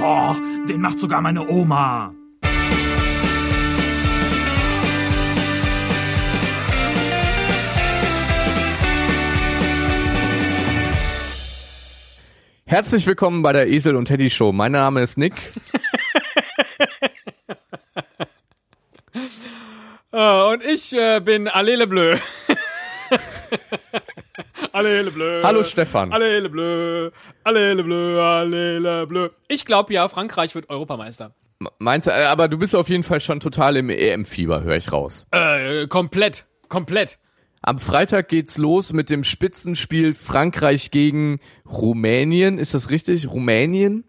Oh, den macht sogar meine Oma. Herzlich willkommen bei der Esel und Teddy Show. Mein Name ist Nick. Uh, und ich äh, bin Allele Bleu. Allele Bleu. Hallo Stefan. Allele Bleu. Allele Bleu. Allele Bleu. Ich glaube ja, Frankreich wird Europameister. Meinst du, äh, aber du bist auf jeden Fall schon total im EM-Fieber, höre ich raus. Äh, komplett. Komplett. Am Freitag geht's los mit dem Spitzenspiel Frankreich gegen Rumänien. Ist das richtig? Rumänien?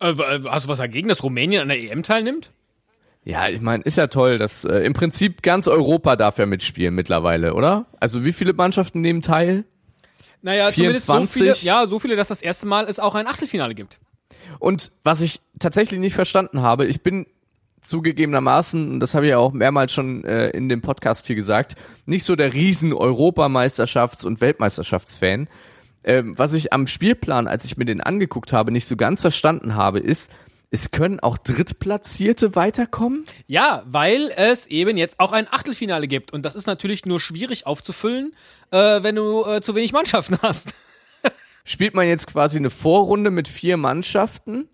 Äh, hast du was dagegen, dass Rumänien an der EM teilnimmt? Ja, ich meine, ist ja toll, dass äh, im Prinzip ganz Europa darf ja mitspielen mittlerweile, oder? Also wie viele Mannschaften nehmen teil? Naja, 24? zumindest so viele, ja, so viele, dass das erste Mal es auch ein Achtelfinale gibt. Und was ich tatsächlich nicht verstanden habe, ich bin zugegebenermaßen, und das habe ich ja auch mehrmals schon äh, in dem Podcast hier gesagt, nicht so der riesen Europameisterschafts- und Weltmeisterschaftsfan. Ähm, was ich am Spielplan, als ich mir den angeguckt habe, nicht so ganz verstanden habe, ist, es können auch Drittplatzierte weiterkommen? Ja, weil es eben jetzt auch ein Achtelfinale gibt. Und das ist natürlich nur schwierig aufzufüllen, äh, wenn du äh, zu wenig Mannschaften hast. Spielt man jetzt quasi eine Vorrunde mit vier Mannschaften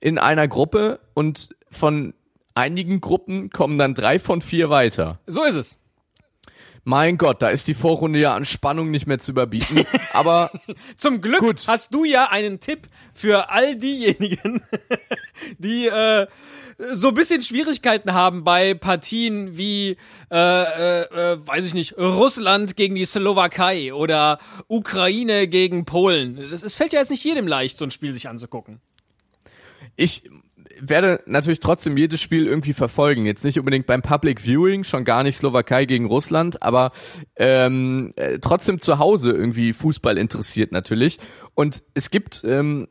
in einer Gruppe und von einigen Gruppen kommen dann drei von vier weiter. So ist es. Mein Gott, da ist die Vorrunde ja an Spannung nicht mehr zu überbieten. Aber Zum Glück Gut. hast du ja einen Tipp für all diejenigen, die äh, so ein bisschen Schwierigkeiten haben bei Partien wie, äh, äh, äh, weiß ich nicht, Russland gegen die Slowakei oder Ukraine gegen Polen. Es fällt ja jetzt nicht jedem leicht, so ein Spiel sich anzugucken. ich werde natürlich trotzdem jedes Spiel irgendwie verfolgen. Jetzt nicht unbedingt beim Public Viewing, schon gar nicht Slowakei gegen Russland, aber ähm, äh, trotzdem zu Hause irgendwie Fußball interessiert natürlich. Und es gibt ähm,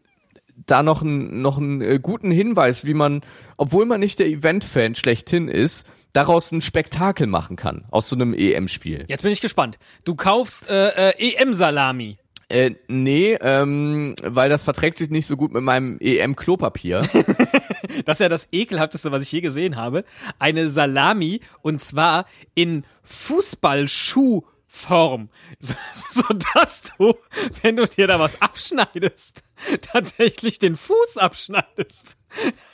da noch einen noch äh, guten Hinweis, wie man, obwohl man nicht der Event-Fan schlechthin ist, daraus ein Spektakel machen kann aus so einem EM-Spiel. Jetzt bin ich gespannt. Du kaufst äh, äh, EM-Salami. Äh, nee, ähm, weil das verträgt sich nicht so gut mit meinem EM-Klopapier. Das ist ja das ekelhafteste, was ich je gesehen habe. Eine Salami und zwar in Fußballschuhform. So, so dass du, wenn du dir da was abschneidest, tatsächlich den Fuß abschneidest.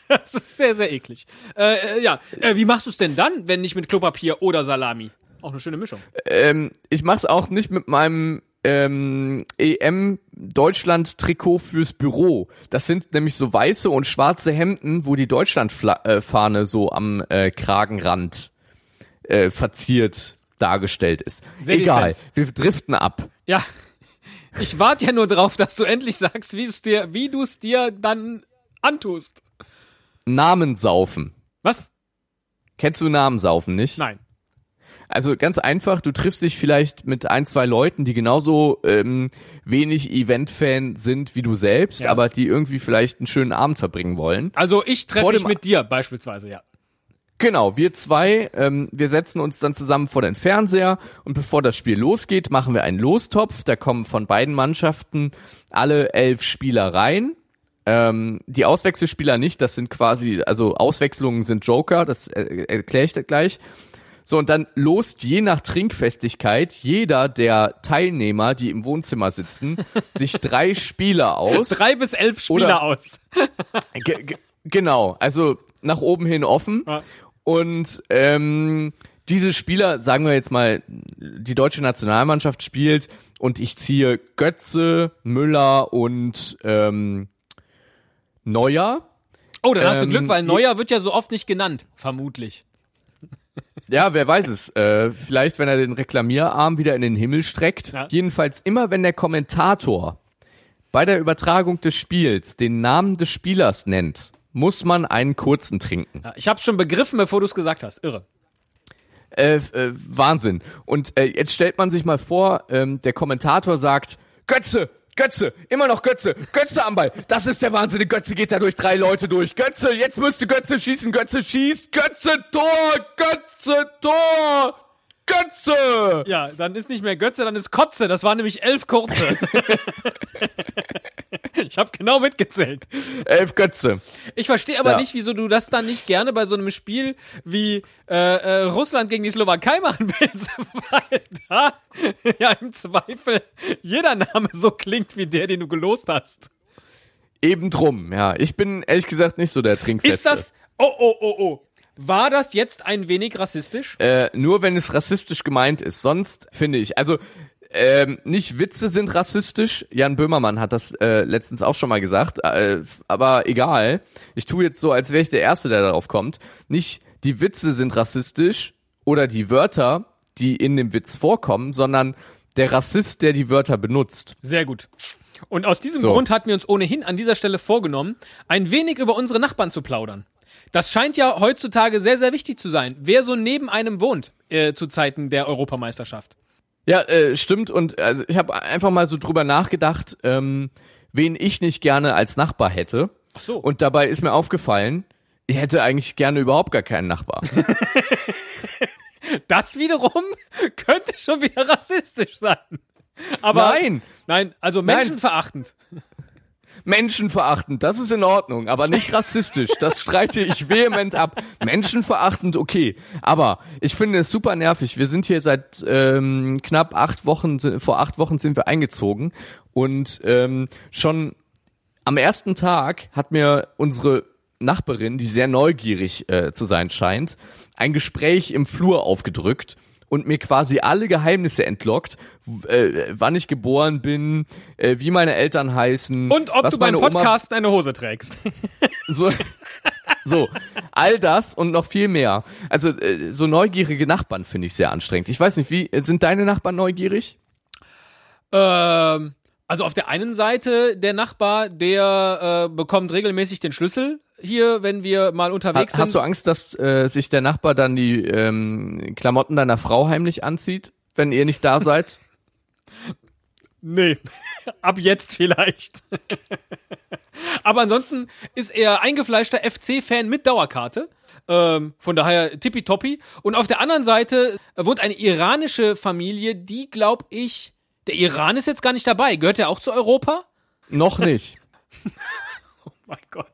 Das ist sehr, sehr eklig. Äh, äh, ja, äh, wie machst du es denn dann, wenn nicht mit Klopapier oder Salami? Auch eine schöne Mischung. ähm, ich mach's auch nicht mit meinem ähm, EM Deutschland Trikot fürs Büro. Das sind nämlich so weiße und schwarze Hemden, wo die Deutschland äh, Fahne so am äh, Kragenrand äh, verziert dargestellt ist. Sehr Egal, dezent. wir driften ab. Ja. Ich warte ja nur drauf, dass du endlich sagst, wie du's dir, wie du's dir dann antust. Namensaufen. Was? Kennst du Namensaufen nicht? Nein. Also ganz einfach, du triffst dich vielleicht mit ein, zwei Leuten, die genauso ähm, wenig Event-Fan sind wie du selbst, Ja. aber die irgendwie vielleicht einen schönen Abend verbringen wollen. Also ich treffe mich mit dir beispielsweise, ja. Genau, wir zwei, ähm, wir setzen uns dann zusammen vor den Fernseher und bevor das Spiel losgeht, machen wir einen Lostopf. Da kommen von beiden Mannschaften alle elf Spieler rein. Ähm, die Auswechselspieler nicht, das sind quasi, also Auswechslungen sind Joker, das äh, erkläre ich gleich. So, und dann lost je nach Trinkfestigkeit jeder der Teilnehmer, die im Wohnzimmer sitzen, sich drei Spieler aus. Drei bis elf Spieler Oder- aus. Ge ge genau, also nach oben hin offen. Ja. Und ähm, diese Spieler, sagen wir jetzt mal, die deutsche Nationalmannschaft spielt und ich ziehe Götze, Müller und ähm, Neuer. Oh, dann hast du Ähm, Glück, weil je- Neuer wird ja so oft nicht genannt, vermutlich. Ja, wer weiß es. Äh, vielleicht, wenn er den Reklamierarm wieder in den Himmel streckt. Ja. Jedenfalls immer, wenn der Kommentator bei der Übertragung des Spiels den Namen des Spielers nennt, muss man einen kurzen trinken. Ja, ich hab's schon begriffen, bevor du es gesagt hast. Irre. Äh, äh, Wahnsinn. Und äh, jetzt stellt man sich mal vor, ähm, der Kommentator sagt, Götze, Götze, immer noch Götze, Götze am Ball. Das ist der Wahnsinn. Götze geht da durch drei Leute durch. Götze, jetzt müsste Götze schießen. Götze schießt. Götze, Tor, Götze, Tor, Götze. Ja, dann ist nicht mehr Götze, dann ist Kotze. Das waren nämlich elf Kurze. Ich habe genau mitgezählt. Elf Götze. Ich verstehe aber Ja. nicht, wieso du das dann nicht gerne bei so einem Spiel wie äh, äh, Russland gegen die Slowakei machen willst, weil da ja im Zweifel jeder Name so klingt wie der, den du gelost hast. Eben drum, ja. Ich bin ehrlich gesagt nicht so der Trinkfeste. Ist das. Oh, oh, oh, oh. War das jetzt ein wenig rassistisch? Äh, nur wenn es rassistisch gemeint ist. Sonst finde ich, also ähm, nicht Witze sind rassistisch. Jan Böhmermann hat das äh, letztens auch schon mal gesagt. Äh, aber egal. Ich tue jetzt so, als wäre ich der Erste, der darauf kommt. Nicht die Witze sind rassistisch oder die Wörter, die in dem Witz vorkommen, sondern der Rassist, der die Wörter benutzt. Sehr gut. Und aus diesem So. Grund hatten wir uns ohnehin an dieser Stelle vorgenommen, ein wenig über unsere Nachbarn zu plaudern. Das scheint ja heutzutage sehr, sehr wichtig zu sein. Wer so neben einem wohnt äh, zu Zeiten der Europameisterschaft. Ja, äh, stimmt. Und also ich habe einfach mal so drüber nachgedacht, ähm, wen ich nicht gerne als Nachbar hätte. Ach so. Und dabei ist mir aufgefallen, ich hätte eigentlich gerne überhaupt gar keinen Nachbar. Das wiederum könnte schon wieder rassistisch sein. Aber Nein, nein, also menschenverachtend. Menschenverachtend, das ist in Ordnung, aber nicht rassistisch. Das streite ich vehement ab. Menschenverachtend, okay. Aber ich finde es super nervig. Wir sind hier seit ähm, knapp acht Wochen, vor acht Wochen sind wir eingezogen und ähm, schon am ersten Tag hat mir unsere Nachbarin, die sehr neugierig äh, zu sein scheint, ein Gespräch im Flur aufgedrückt und mir quasi alle Geheimnisse entlockt, äh, wann ich geboren bin, äh, wie meine Eltern heißen, Und ob du beim meine Oma Podcast eine Hose trägst. so, so, all das und noch viel mehr. Also äh, so neugierige Nachbarn finde ich sehr anstrengend. Ich weiß nicht, wie sind deine Nachbarn neugierig? ähm, also auf der einen Seite der Nachbar, der äh, bekommt regelmäßig den Schlüssel hier, wenn wir mal Ha unterwegs hast sind. du Angst, dass äh, sich der Nachbar dann die ähm, Klamotten deiner Frau heimlich anzieht, wenn ihr nicht da seid? Nee, ab jetzt vielleicht. Aber ansonsten ist er eingefleischter FC-Fan mit Dauerkarte. Ähm, von daher tippitoppi. Und auf der anderen Seite wohnt eine iranische Familie, die, glaub ich, der Iran ist jetzt gar nicht dabei. Gehört er auch zu Europa? noch nicht. Mein Gott.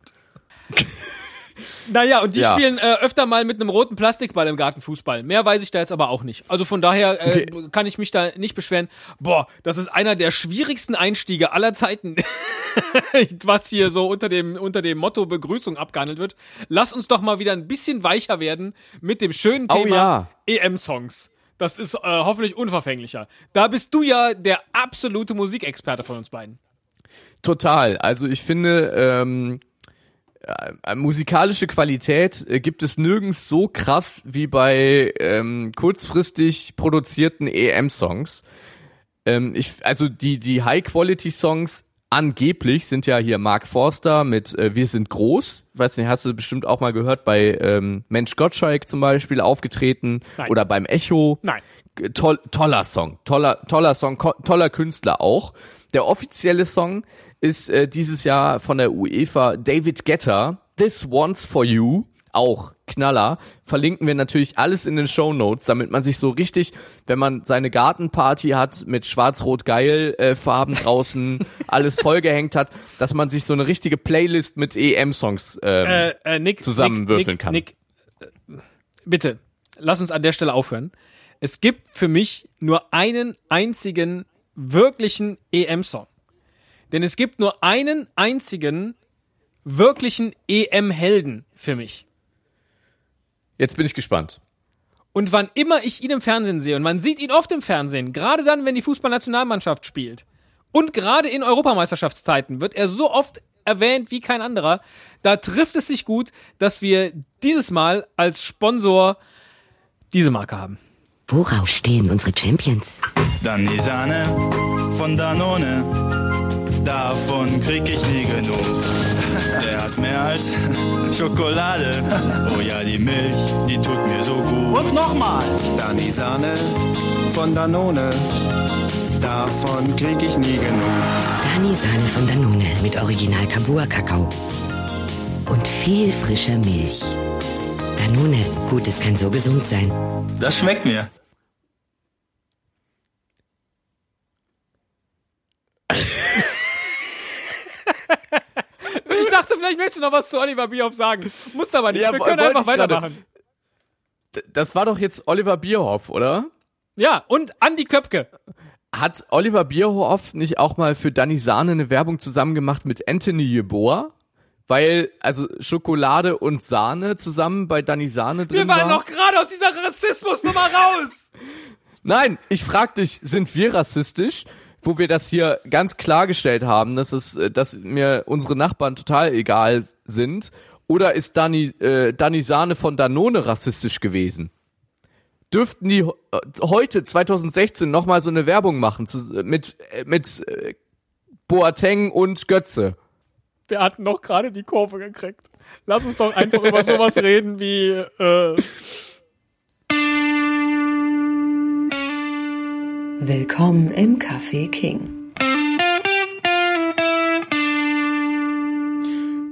Naja, und die Ja. spielen äh, öfter mal mit einem roten Plastikball im Gartenfußball. Mehr weiß ich da jetzt aber auch nicht. Also von daher äh, Okay. kann ich mich da nicht beschweren. Boah, das ist einer der schwierigsten Einstiege aller Zeiten, was hier so unter dem, unter dem Motto Begrüßung abgehandelt wird. Lass uns doch mal wieder ein bisschen weicher werden mit dem schönen Oh Thema ja. EM-Songs. Das ist äh, hoffentlich unverfänglicher. Da bist du ja der absolute Musikexperte von uns beiden. Total. Also ich finde, ähm, äh, musikalische Qualität äh, gibt es nirgends so krass wie bei ähm, kurzfristig produzierten EM-Songs. Ähm, ich, also die, die High-Quality-Songs angeblich sind ja hier Mark Forster mit äh, Wir sind groß. Weiß nicht, hast du bestimmt auch mal gehört bei ähm, Mensch Gottschalk zum Beispiel aufgetreten Nein. oder beim Echo. Nein. Toll, toller Song, toller, toller Song, toller Künstler auch. Der offizielle Song ist äh, dieses Jahr von der UEFA David Guetta, This One's For You, auch Knaller. Verlinken wir natürlich alles in den Show Notes, damit man sich so richtig, wenn man seine Gartenparty hat mit schwarz-rot-geil äh, Farben draußen, alles vollgehängt hat, dass man sich so eine richtige Playlist mit EM-Songs ähm, äh, äh, Nick, zusammenwürfeln Nick, kann. Nick, äh, bitte, lass uns an der Stelle aufhören. Es gibt für mich nur einen einzigen wirklichen EM-Song. Denn es gibt nur einen einzigen wirklichen EM-Helden für mich. Jetzt bin ich gespannt. Und wann immer ich ihn im Fernsehen sehe, und man sieht ihn oft im Fernsehen, gerade dann, wenn die Fußballnationalmannschaft spielt, und gerade in Europameisterschaftszeiten wird er so oft erwähnt wie kein anderer, da trifft es sich gut, dass wir dieses Mal als Sponsor diese Marke haben. Worauf stehen unsere Champions? Dann die Sahne von Danone, davon krieg ich nie genug. Der hat mehr als Schokolade. Oh ja, die Milch, die tut mir so gut. Und nochmal. Dann die Sahne von Danone. Davon krieg ich nie genug. Dani Sahne von Danone mit Original Kabua Kakao. Und viel frischer Milch. Danone, Gutes kann so gesund sein. Das schmeckt mir. vielleicht möchtest du noch was zu Oliver Bierhoff sagen. Musst aber nicht. Ja, Wir können einfach ich weitermachen. Das war doch jetzt Oliver Bierhoff, oder? Ja, und Andi Köpke. Hat Oliver Bierhoff nicht auch mal für Danny Sahne eine Werbung zusammen gemacht mit Anthony Yeboah? Weil, also Schokolade und Sahne zusammen bei Danny Sahne drin Wir waren war. noch gerade aus dieser Rassismusnummer raus. Nein, ich frag dich, sind wir rassistisch? Wo wir das hier ganz klargestellt haben, dass es, äh, dass mir unsere Nachbarn total egal sind. Oder ist Danny, äh, Danny Sahne von Danone rassistisch gewesen? Dürften die äh, heute, 2016, nochmal so eine Werbung machen zu, mit, äh, mit äh, Boateng und Götze? Wir hatten doch gerade die Kurve gekriegt. Lass uns doch einfach über sowas reden wie, äh, Willkommen im Café King.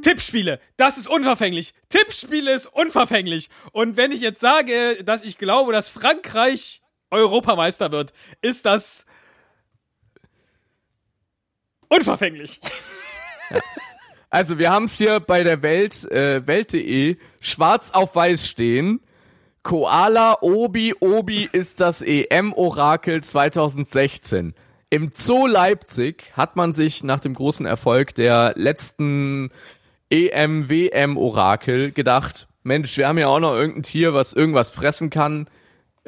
Tippspiele. Das ist unverfänglich. Tippspiele ist unverfänglich. Und wenn ich jetzt sage, dass ich glaube, dass Frankreich Europameister wird, ist das unverfänglich. Also wir haben es hier bei der Welt, äh, Welt.de schwarz auf weiß stehen. Koala Obi Obi ist das EM-Orakel 2016. Im Zoo Leipzig hat man sich nach dem großen Erfolg der letzten EM-WM-Orakel gedacht, Mensch, wir haben ja auch noch irgendein Tier, was irgendwas fressen kann.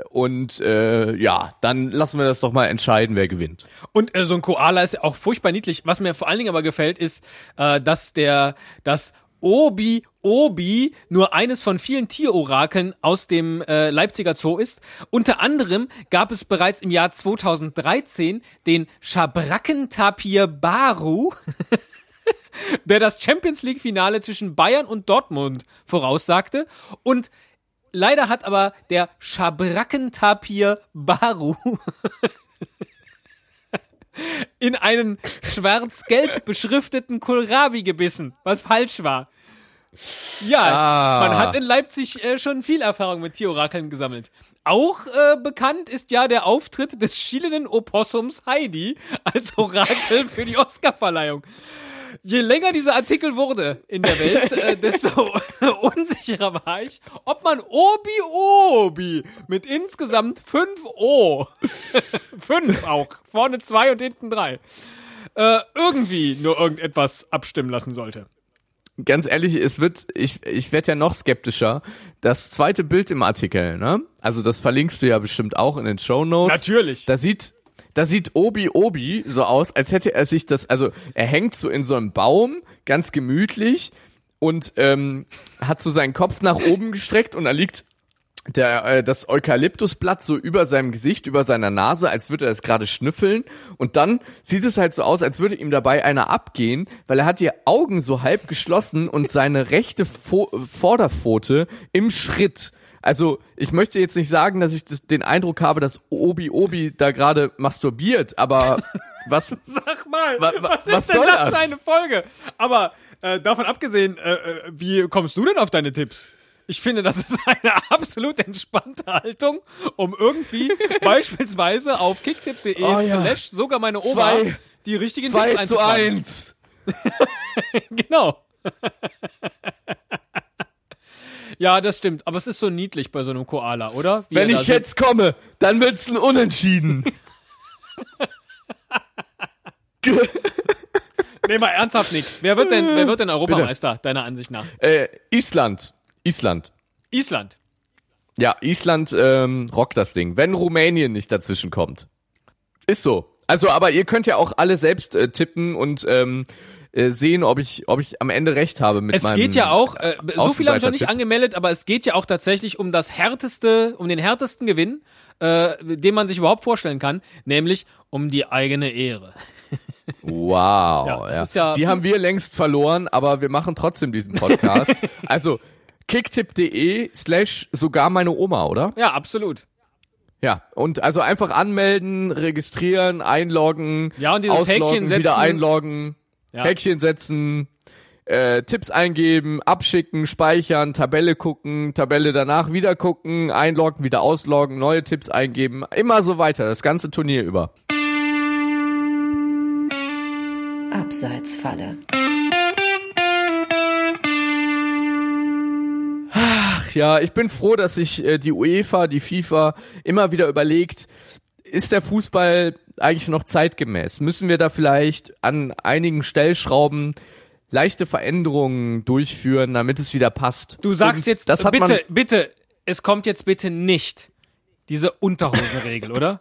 Und äh, ja, dann lassen wir das doch mal entscheiden, wer gewinnt. Und äh, so ein Koala ist ja auch furchtbar niedlich. Was mir vor allen Dingen aber gefällt, ist, äh, dass der, das Obi Obi nur eines von vielen Tierorakeln aus dem äh, Leipziger Zoo ist. Unter anderem gab es bereits im Jahr 2013 den Schabrackentapir Baru, der das Champions League Finale zwischen Bayern und Dortmund voraussagte und Leider hat aber der Schabrackentapir Baru in einen schwarz-gelb beschrifteten Kohlrabi gebissen, was falsch war. Ja, Ah. man hat in Leipzig äh, schon viel Erfahrung mit Tierorakeln gesammelt. Auch äh, bekannt ist ja der Auftritt des schielenden Opossums Heidi als Orakel für die Oscarverleihung. Je länger dieser Artikel wurde in der Welt, äh, desto unsicherer war ich, ob man Obi Obi mit insgesamt fünf O, fünf auch, vorne zwei und hinten drei, äh, irgendwie nur irgendetwas abstimmen lassen sollte. ganz ehrlich, es wird, ich, ich werde ja noch skeptischer. Das zweite Bild im Artikel, ne? Also das verlinkst du ja bestimmt auch in den Show Notes. Natürlich. Da sieht, da sieht Obi Obi so aus, als hätte er sich das, also er hängt so in so einem Baum, ganz gemütlich und ähm, hat so seinen Kopf nach oben gestreckt und da liegt der, äh, das Eukalyptusblatt so über seinem Gesicht, über seiner Nase, als würde er es gerade schnüffeln. Und dann sieht es halt so aus, als würde ihm dabei einer abgehen, weil er hat die Augen so halb geschlossen und seine rechte Fo Vorderpfote im Schritt. Also ich möchte jetzt nicht sagen, dass ich das, den Eindruck habe, dass Obi Obi da gerade masturbiert, aber was Sag mal, Wa- wa- was ist was denn soll das das? für eine Folge? Aber äh, davon abgesehen, äh, äh, wie kommst du denn auf deine Tipps? Ich finde, das ist eine absolut entspannte Haltung, um irgendwie beispielsweise auf kicktipp.de Oh ja. slash sogar meine Oma Zwei- die richtigen zwei Tipps zu eins. Genau. Ja, das stimmt. Aber es ist so niedlich bei so einem Koala, oder? Wie Wenn ich jetzt komme, dann wird's ein Unentschieden. Nee, mal ernsthaft, Nick. Wer wird denn, wer wird denn Europameister, deiner Ansicht nach? äh, Island. Island. Island. Ja, Island ähm, rockt das Ding, wenn Rumänien nicht dazwischen kommt. Ist so. Also, aber ihr könnt ja auch alle selbst äh, tippen und ähm, äh, sehen, ob ich, ob ich am Ende recht habe mit Es meinem. geht ja auch, äh, so viel habe ich noch nicht angemeldet, aber es geht ja auch tatsächlich um das härteste, um den härtesten Gewinn, äh, den man sich überhaupt vorstellen kann, nämlich um die eigene Ehre. Wow. Ja, ja. ja- Die haben wir längst verloren, aber wir machen trotzdem diesen Podcast. also kicktipp.de slash sogar meine Oma, oder? Ja, absolut. Ja, und also einfach anmelden, registrieren, einloggen, Ja, und dieses ausloggen, Häkchen setzen. wieder einloggen, ja. Häkchen setzen, äh, Tipps eingeben, abschicken, speichern, Tabelle gucken, Tabelle danach wieder gucken, einloggen, wieder ausloggen, neue Tipps eingeben, immer so weiter, das ganze Turnier über. Abseitsfalle. Ach ja, ich bin froh, dass sich äh, die UEFA, die FIFA immer wieder überlegt, ist der Fußball eigentlich noch zeitgemäß? Müssen wir da vielleicht an einigen Stellschrauben leichte Veränderungen durchführen, damit es wieder passt? Du sagst Und jetzt, das hat bitte, man, bitte, es kommt jetzt bitte nicht diese Unterhosenregel, oder?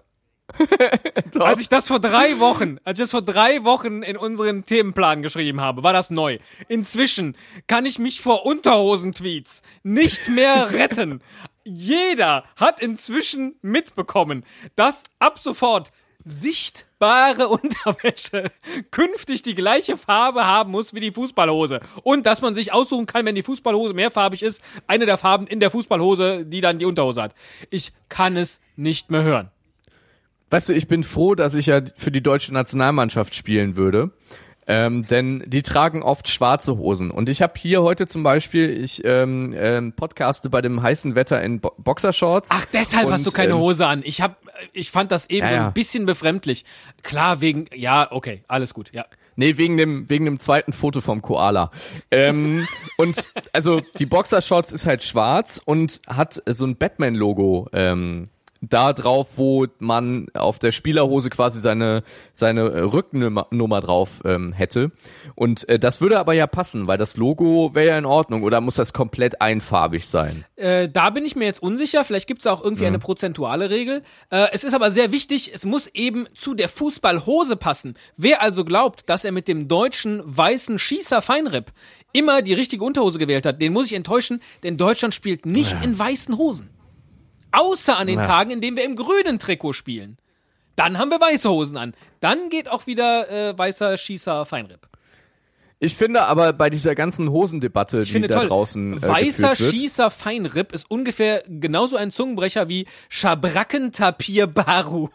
als ich das vor drei Wochen, als ich das vor drei Wochen in unseren Themenplan geschrieben habe, war das neu. Inzwischen kann ich mich vor Unterhosentweets nicht mehr retten. Jeder hat inzwischen mitbekommen, dass ab sofort sichtbare Unterwäsche künftig die gleiche Farbe haben muss wie die Fußballhose. Und dass man sich aussuchen kann, wenn die Fußballhose mehrfarbig ist, eine der Farben in der Fußballhose, die dann die Unterhose hat. Ich kann es nicht mehr hören. Weißt du, ich bin froh, dass ich ja für die deutsche Nationalmannschaft spielen würde. Ähm, denn die tragen oft schwarze Hosen. Und ich habe hier heute zum Beispiel, ich ähm, ähm, podcaste bei dem heißen Wetter in Bo Boxershorts. Ach, deshalb Und, hast du keine ähm, Hose an. Ich hab, ich fand das eben Ja, ja. ein bisschen befremdlich. Klar, wegen, ja, okay, alles gut, ja. Nee, wegen dem, wegen dem zweiten Foto vom Koala. Ähm, und also die Boxershorts ist halt schwarz und hat so ein Batman-Logo ähm, da drauf, wo man auf der Spielerhose quasi seine, seine Rückennummer Nummer drauf ähm, hätte. Und äh, das würde aber ja passen, weil das Logo wäre ja in Ordnung. Oder muss das komplett einfarbig sein? Äh, da bin ich mir jetzt unsicher. Vielleicht gibt es auch irgendwie eine prozentuale Regel. Äh, es ist aber sehr wichtig, es muss eben zu der Fußballhose passen. Wer also glaubt, dass er mit dem deutschen weißen Schießer Feinripp immer die richtige Unterhose gewählt hat, den muss ich enttäuschen, denn Deutschland spielt nicht in weißen Hosen. Außer an den Ja. Tagen, in denen wir im grünen Trikot spielen. Dann haben wir weiße Hosen an. Dann geht auch wieder äh, weißer Schießer Feinripp. Ich finde aber bei dieser ganzen Hosendebatte, Ich die da toll. draußen äh, Weißer Schießer Feinripp ist ungefähr genauso ein Zungenbrecher wie Schabrackentapir Baru.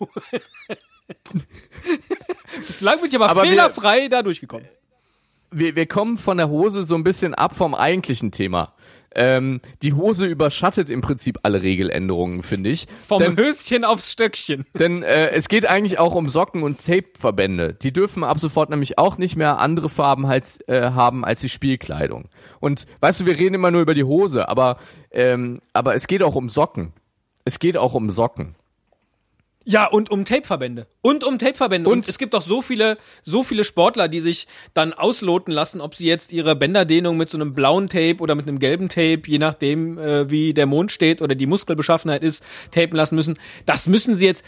Bislang bin ich aber, Aber wir- fehlerfrei da durchgekommen. wir, wir kommen von der Hose so ein bisschen ab vom eigentlichen Thema. Ähm, die Hose überschattet im Prinzip alle Regeländerungen, finde ich. Vom denn Höschen aufs Stöckchen. denn äh, es geht eigentlich auch um Socken und Tapeverbände. Die dürfen ab sofort nämlich auch nicht mehr andere Farben als, äh, haben als die Spielkleidung. Und weißt du, wir reden immer nur über die Hose, aber, ähm, aber es geht auch um Socken. Es geht auch um Socken. Ja, und um Tapeverbände. Und um Tapeverbände. Und, Und- es gibt auch so viele, so viele Sportler, die sich dann ausloten lassen, ob sie jetzt ihre Bänderdehnung mit so einem blauen Tape oder mit einem gelben Tape, je nachdem, äh, wie der Mond steht oder die Muskelbeschaffenheit ist, tapen lassen müssen. Das müssen sie jetzt.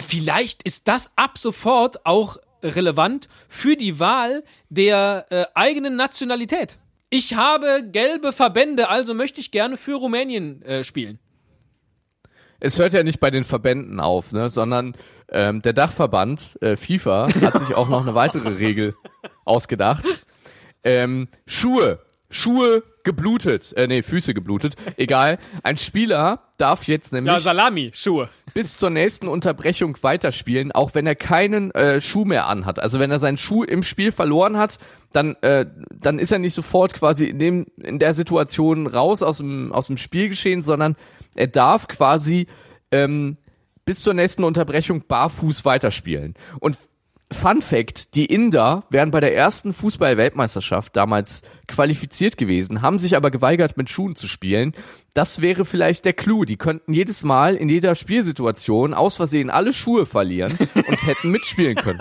Vielleicht ist das ab sofort auch relevant für die Wahl der äh, eigenen Nationalität. Ich habe gelbe Verbände, also möchte ich gerne für Rumänien äh, spielen. Es hört ja nicht bei den Verbänden auf, ne, sondern ähm, der Dachverband äh, FIFA hat sich auch noch eine weitere Regel ausgedacht. Ähm, Schuhe, Schuhe geblutet, äh, nee, Füße geblutet, egal. Ein Spieler darf jetzt Ja, nämlich Salami, Schuhe. bis zur nächsten Unterbrechung weiterspielen, auch wenn er keinen äh, Schuh mehr anhat. Also wenn er seinen Schuh im Spiel verloren hat, dann äh, dann ist er nicht sofort quasi in dem in der Situation raus aus dem aus dem Spielgeschehen, sondern er darf quasi ähm, bis zur nächsten Unterbrechung barfuß weiterspielen. Und Fun Fact, die Inder wären bei der ersten Fußball-Weltmeisterschaft damals qualifiziert gewesen, haben sich aber geweigert, mit Schuhen zu spielen. Das wäre vielleicht der Clou. Die könnten jedes Mal in jeder Spielsituation aus Versehen alle Schuhe verlieren und hätten mitspielen können.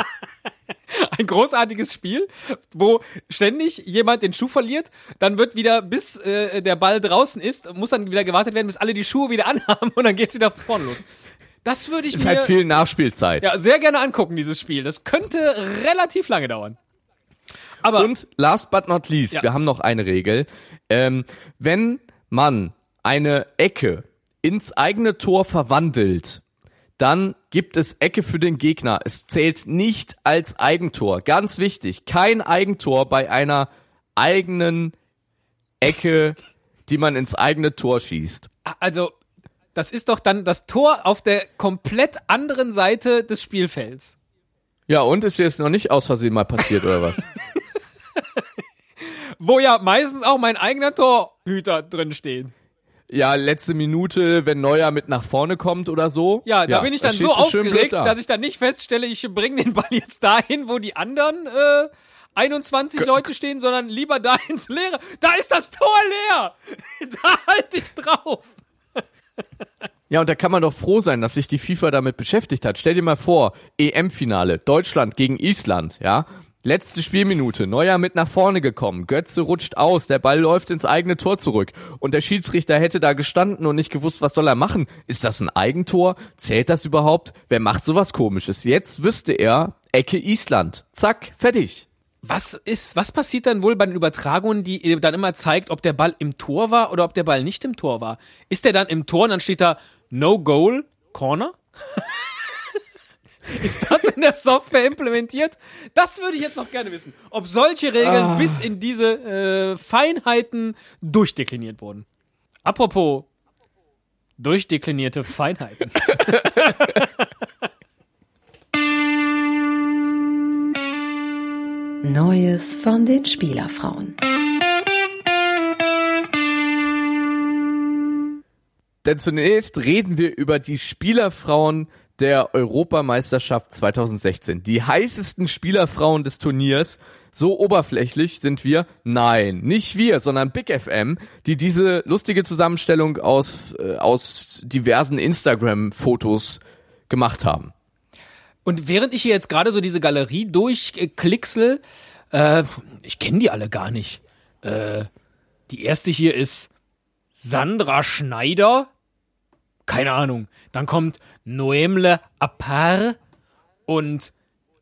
ein großartiges Spiel, wo ständig jemand den Schuh verliert, dann wird wieder, bis äh, der Ball draußen ist, muss dann wieder gewartet werden, bis alle die Schuhe wieder anhaben und dann geht's wieder von vorne los. Das würde ich Ist mir halt viel Nachspielzeit. ja, sehr gerne angucken, dieses Spiel. Das könnte relativ lange dauern. Aber Und last but not least, Ja. wir haben noch eine Regel. Ähm, wenn man eine Ecke ins eigene Tor verwandelt, dann gibt es Ecke für den Gegner. Es zählt nicht als Eigentor. Ganz wichtig, kein Eigentor bei einer eigenen Ecke, die man ins eigene Tor schießt. also, das ist doch dann das Tor auf der komplett anderen Seite des Spielfelds. Ja, und ist jetzt noch nicht aus Versehen mal passiert oder was? Wo ja meistens auch mein eigener Torhüter drin steht. Ja, letzte Minute, wenn Neuer mit nach vorne kommt oder so. Ja, da bin ich dann so aufgeregt, da. dass ich dann nicht feststelle, ich bringe den Ball jetzt dahin, wo die anderen äh, 21 Leute stehen, sondern lieber da ins Leere. Da ist das Tor leer! Da halte ich drauf! Ja, und da kann man doch froh sein, dass sich die FIFA damit beschäftigt hat. Stell dir mal vor, EM-Finale, Deutschland gegen Island, ja. Letzte Spielminute, Neuer mit nach vorne gekommen, Götze rutscht aus, der Ball läuft ins eigene Tor zurück und der Schiedsrichter hätte da gestanden und nicht gewusst, was soll er machen. Ist das ein Eigentor? Zählt das überhaupt? Wer macht sowas komisches? Jetzt wüsste er, Ecke Island. Zack, fertig. Was ist, was passiert dann wohl bei den Übertragungen, die dann immer zeigt, ob der Ball im Tor war oder ob der Ball nicht im Tor war? Ist der dann im Tor und dann steht da No Goal, Corner? Ist das in der Software implementiert? Das würde ich jetzt noch gerne wissen. Ob solche Regeln Ah. bis in diese äh, Feinheiten durchdekliniert wurden. Apropos durchdeklinierte Feinheiten. Neues von den Spielerfrauen. Denn zunächst reden wir über die Spielerfrauen der Europameisterschaft 2016. Die heißesten Spielerfrauen des Turniers. So oberflächlich sind wir? Nein, nicht wir, sondern Big FM, die diese lustige Zusammenstellung aus, äh, aus diversen Instagram-Fotos gemacht haben. Und während ich hier jetzt gerade so diese Galerie durchklicksel, äh, ich kenne die alle gar nicht. Äh, die erste hier ist Sandra Schneider. Keine Ahnung. Dann kommt Noemle Appar und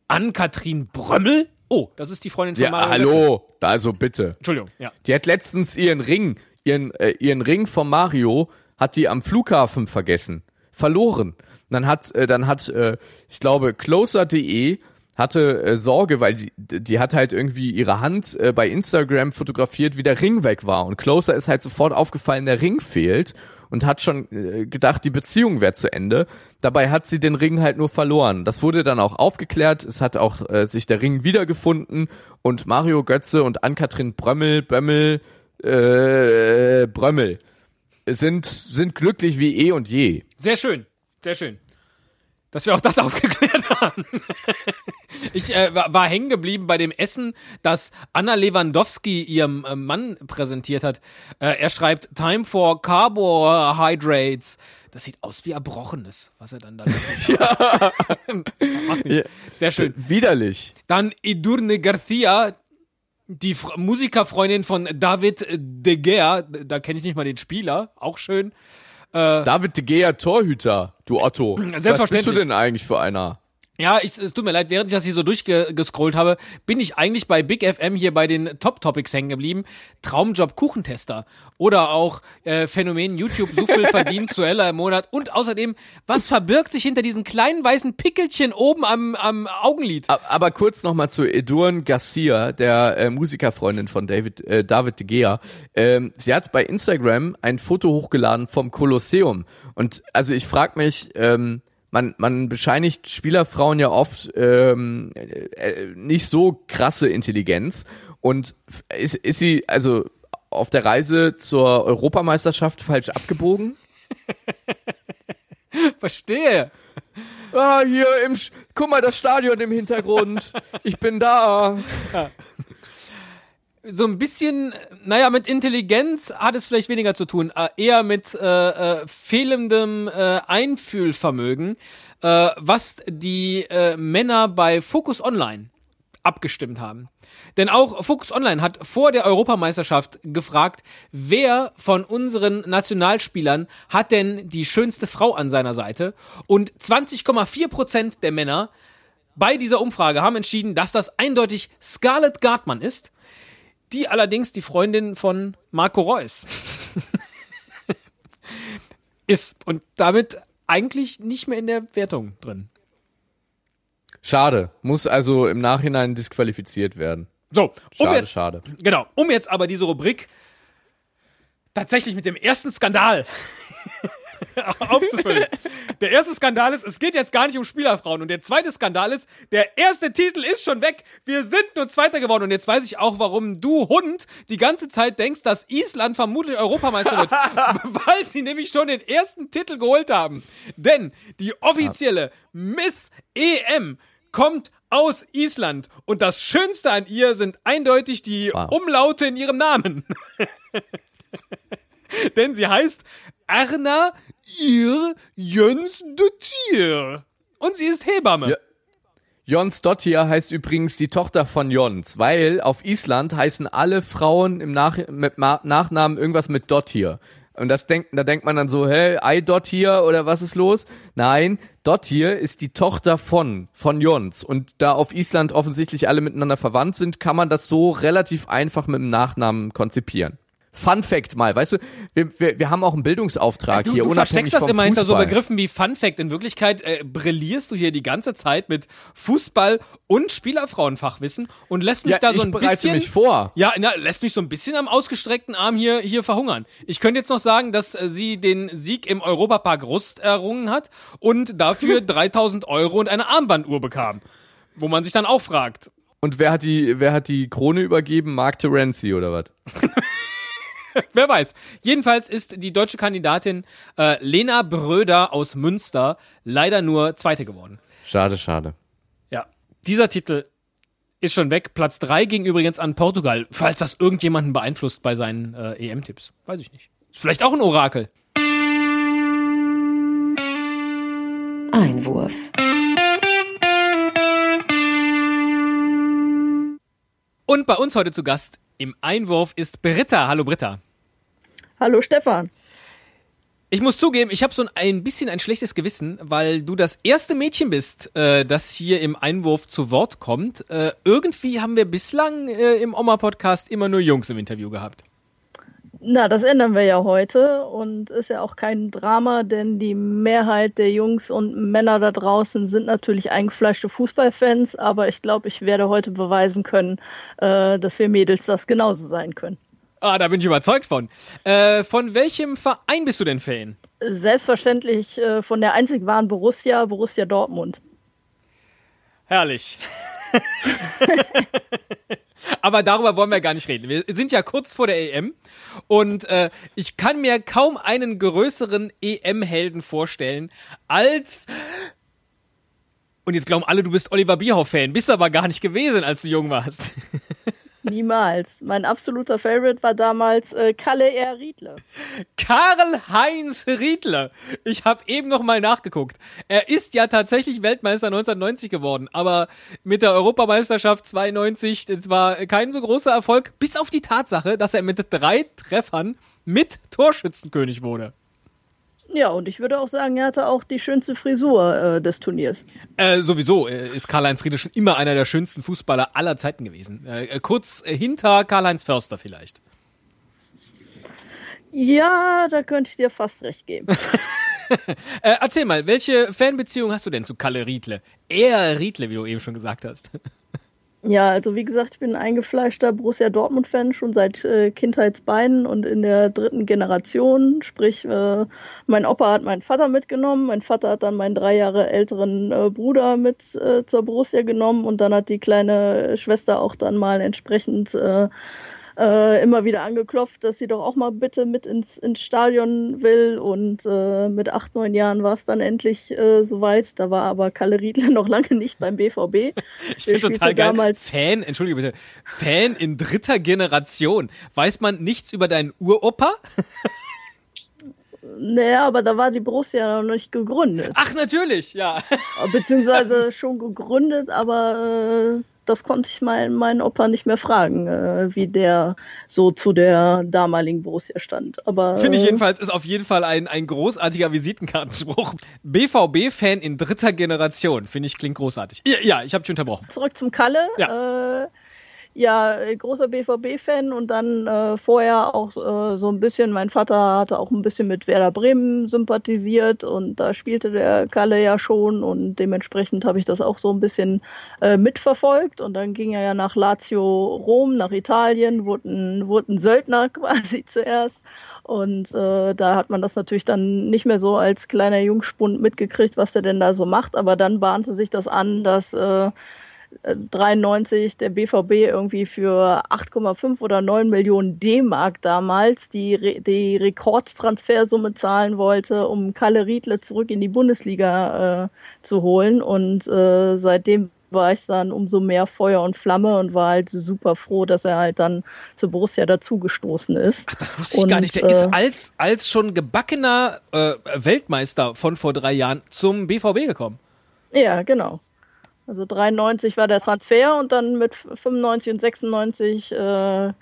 Ann-Kathrin Brömmel. Oh, das ist die Freundin von Ja, Mario Götze. hallo, also bitte. Entschuldigung, ja. Die hat letztens ihren Ring, ihren, äh, ihren Ring von Mario, hat die am Flughafen vergessen. Verloren. Dann hat, äh, dann hat, äh, ich glaube, closer.de hatte äh, Sorge, weil die, die hat halt irgendwie ihre Hand äh, bei Instagram fotografiert, wie der Ring weg war. Und Closer ist halt sofort aufgefallen, der Ring fehlt und hat schon äh, gedacht, die Beziehung wäre zu Ende. Dabei hat sie den Ring halt nur verloren. Das wurde dann auch aufgeklärt. Es hat auch äh, sich der Ring wiedergefunden und Mario Götze und Ann-Kathrin Brömmel, Bömmel, äh, Brömmel sind, sind glücklich wie eh und je. Sehr schön, sehr schön. Dass wir auch das aufgeklärt haben. Ich äh, war, war hängen geblieben bei dem Essen, das Anna Lewandowski ihrem äh, Mann präsentiert hat. Äh, er schreibt Time for Carbohydrates. Das sieht aus wie Erbrochenes, was er dann da. Macht nichts. Sehr schön. Widerlich. Dann Edurne Garcia, die Fr Musikerfreundin von David De Gea. Da kenne ich nicht mal den Spieler. Auch schön. David de Gea Torhüter, du Otto. Was bist du Selbstverständlich. denn eigentlich für einer? Ja, ich, es tut mir leid, während ich das hier so durchgescrollt habe, bin ich eigentlich bei Big FM hier bei den Top-Topics hängen geblieben. Traumjob Kuchentester oder auch äh, Phänomen YouTube so viel verdient zu Ella im Monat und außerdem, was verbirgt sich hinter diesen kleinen weißen Pickelchen oben am, am Augenlid? Aber kurz nochmal zu Edurne Garcia, der äh, Musikerfreundin von David, äh, David de Gea. Ähm, sie hat bei Instagram ein Foto hochgeladen vom Kolosseum. Und also ich frage mich, ähm, man, man bescheinigt Spielerfrauen ja oft ähm, äh, nicht so krasse Intelligenz. Und ist, ist sie also auf der Reise zur Europameisterschaft falsch abgebogen? Verstehe. Ah, hier im, Sch- guck mal, das Stadion im Hintergrund. Ich bin da. so ein bisschen, naja, mit Intelligenz hat es vielleicht weniger zu tun, äh, eher mit äh, äh, fehlendem äh, Einfühlvermögen, äh, was die äh, Männer bei Focus Online abgestimmt haben. Denn auch Focus Online hat vor der Europameisterschaft gefragt, wer von unseren Nationalspielern hat denn die schönste Frau an seiner Seite? Und 20,4 Prozent der Männer bei dieser Umfrage haben entschieden, dass das eindeutig Scarlett Gartmann ist die allerdings die Freundin von Marco Reus ist und damit eigentlich nicht mehr in der Wertung drin. Schade. Muss also im Nachhinein disqualifiziert werden. So, um Schade, jetzt, schade. Genau, um jetzt aber diese Rubrik tatsächlich mit dem ersten Skandal aufzufüllen. Der erste Skandal ist, es geht jetzt gar nicht um Spielerfrauen. Und der zweite Skandal ist, der erste Titel ist schon weg. Wir sind nur Zweiter geworden. Und jetzt weiß ich auch, warum du Hund die ganze Zeit denkst, dass Island vermutlich Europameister wird. weil sie nämlich schon den ersten Titel geholt haben. Denn die offizielle Miss EM kommt aus Island und das Schönste an ihr sind eindeutig die Wow. Umlaute in ihrem Namen. Denn sie heißt Erna Ir Jönsdottir. Und sie ist Hebamme. Ja. Jons Dottir heißt übrigens die Tochter von Jons, weil auf Island heißen alle Frauen im Nach mit Ma Nachnamen irgendwas mit Dottir. Und das denkt, da denkt man dann so, hä, Ei Dottir oder was ist los? Nein, Dottir ist die Tochter von, von Jons. Und da auf Island offensichtlich alle miteinander verwandt sind, kann man das so relativ einfach mit dem Nachnamen konzipieren. Fun Fact mal, weißt du, wir, wir, wir haben auch einen Bildungsauftrag Du, hier, du versteckst das immer hinter so Fußball. Begriffen wie Fun Fact. In Wirklichkeit äh, brillierst du hier die ganze Zeit mit Fußball und Spielerfrauenfachwissen und lässt mich Ja, da so ich ein bereite bisschen mich vor. Ja, na, lässt mich so ein bisschen am ausgestreckten Arm hier hier verhungern. Ich könnte jetzt noch sagen, dass äh, sie den Sieg im Europapark Rust errungen hat und dafür 3000 Euro und eine Armbanduhr bekam. Wo man sich dann auch fragt, Und wer hat die, wer hat die Krone übergeben? Mark Terenzi oder was? Wer weiß. Jedenfalls ist die deutsche Kandidatin äh, Lena Bröder aus Münster leider nur Zweite geworden. Schade, schade. Ja, dieser Titel ist schon weg. Platz 3 ging übrigens an Portugal, falls das irgendjemanden beeinflusst bei seinen äh, EM-Tipps. Weiß ich nicht. Ist vielleicht auch ein Orakel. Einwurf. Und bei uns heute zu Gast im Einwurf ist Britta. Hallo Britta. Hallo Stefan. Ich muss zugeben, ich habe so ein, ein bisschen ein schlechtes Gewissen, weil du das erste Mädchen bist, äh, das hier im Einwurf zu Wort kommt. Äh, irgendwie haben wir bislang äh, im Oma-Podcast immer nur Jungs im Interview gehabt. Na, das ändern wir ja heute und ist ja auch kein Drama, denn die Mehrheit der Jungs und Männer da draußen sind natürlich eingefleischte Fußballfans, aber ich glaube, ich werde heute beweisen können, äh, dass wir Mädels das genauso sein können. Ah, da bin ich überzeugt von. Äh, von welchem Verein bist du denn Fan? Selbstverständlich äh, von der einzig wahren Borussia, Borussia Dortmund. Herrlich. Aber darüber wollen wir gar nicht reden. Wir sind ja kurz vor der EM und äh, ich kann mir kaum einen größeren EM-Helden vorstellen als und jetzt glauben alle, du bist Oliver Bierhoff-Fan, bist aber gar nicht gewesen, als du jung warst. Niemals. Mein absoluter Favorite war damals äh, Kalle R. Riedle. Karl-Heinz Riedle. Ich habe eben noch mal nachgeguckt. Er ist ja tatsächlich Weltmeister 1990 geworden, aber mit der Europameisterschaft 92, das war kein so großer Erfolg, bis auf die Tatsache, dass er mit drei Treffern mit Torschützenkönig wurde. Ja, und ich würde auch sagen, er hatte auch die schönste Frisur äh, des Turniers. Äh, sowieso äh, ist Karl-Heinz Riedle schon immer einer der schönsten Fußballer aller Zeiten gewesen. Äh, äh, kurz äh, hinter Karl-Heinz Förster vielleicht. Ja, da könnte ich dir fast recht geben. Äh, erzähl mal, welche Fanbeziehung hast du denn zu Kalle Riedle? Er Riedle, wie du eben schon gesagt hast. Ja, also wie gesagt, ich bin ein eingefleischter Borussia Dortmund-Fan schon seit äh, Kindheitsbeinen und in der dritten Generation. Sprich, äh, mein Opa hat meinen Vater mitgenommen, mein Vater hat dann meinen drei Jahre älteren äh, Bruder mit äh, zur Borussia genommen und dann hat die kleine Schwester auch dann mal entsprechend äh, immer wieder angeklopft, dass sie doch auch mal bitte mit ins, ins Stadion will. Und äh, mit acht, neun Jahren war es dann endlich äh, soweit. Da war aber Kalle Riedle noch lange nicht beim BVB. Ich spielte total geil. damals- Fan, entschuldige bitte, Fan in dritter Generation. Weiß man nichts über deinen Uropa? Naja, aber da war die Borussia noch nicht gegründet. Ach, natürlich, ja. Beziehungsweise schon gegründet, aber äh, das konnte ich mein, meinen Opa nicht mehr fragen, äh, wie der so zu der damaligen Borussia stand. Aber Finde ich äh, jedenfalls, ist auf jeden Fall ein, ein großartiger Visitenkartenspruch. BVB-Fan in dritter Generation. Finde ich, klingt großartig. Ja, ja ich habe dich unterbrochen. zurück zum Kalle. Ja, äh, ja äh, großer BVB-Fan und dann äh, vorher auch äh, so ein bisschen, mein Vater hatte auch ein bisschen mit Werder Bremen sympathisiert und da spielte der Kalle ja schon und dementsprechend habe ich das auch so ein bisschen äh, mitverfolgt und dann ging er ja nach Lazio Rom, nach Italien, wurde ein, wurde ein Söldner quasi zuerst. Und äh, da hat man das natürlich dann nicht mehr so als kleiner Jungspund mitgekriegt, was der denn da so macht. Aber dann bahnte sich das an, dass äh, 93 der BVB irgendwie für 8,5 oder 9 Millionen D-Mark damals die, Re die Rekordtransfersumme zahlen wollte, um Kalle Riedle zurück in die Bundesliga äh, zu holen. Und äh, seitdem war ich dann umso mehr Feuer und Flamme und war halt super froh, dass er halt dann zu Borussia dazugestoßen ist. Ach, das wusste ich und, gar nicht. Der äh, ist als, als schon gebackener äh, Weltmeister von vor drei Jahren zum BVB gekommen. Ja, genau. Also 93 war der Transfer und dann mit 95 und 96 äh,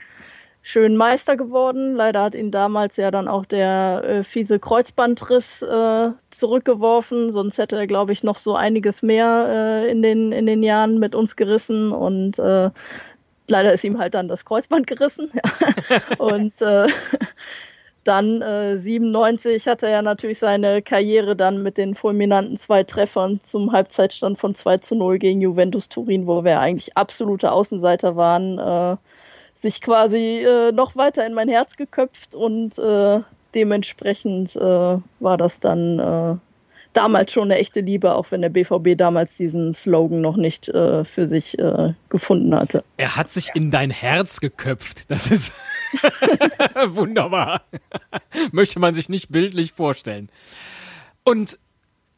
schön Meister geworden. Leider hat ihn damals ja dann auch der äh, fiese Kreuzbandriss äh, zurückgeworfen. Sonst hätte er, glaube ich, noch so einiges mehr äh, in, den, in den Jahren mit uns gerissen. Und äh, leider ist ihm halt dann das Kreuzband gerissen. und äh, dann äh, 97 hat er ja natürlich seine Karriere dann mit den fulminanten zwei Treffern zum Halbzeitstand von 2 zu 0 gegen Juventus Turin, wo wir eigentlich absolute Außenseiter waren, äh, sich quasi äh, noch weiter in mein Herz geköpft und äh, dementsprechend äh, war das dann äh, damals schon eine echte Liebe, auch wenn der BVB damals diesen Slogan noch nicht äh, für sich äh, gefunden hatte. Er hat sich in dein Herz geköpft. Das ist wunderbar. Möchte man sich nicht bildlich vorstellen. Und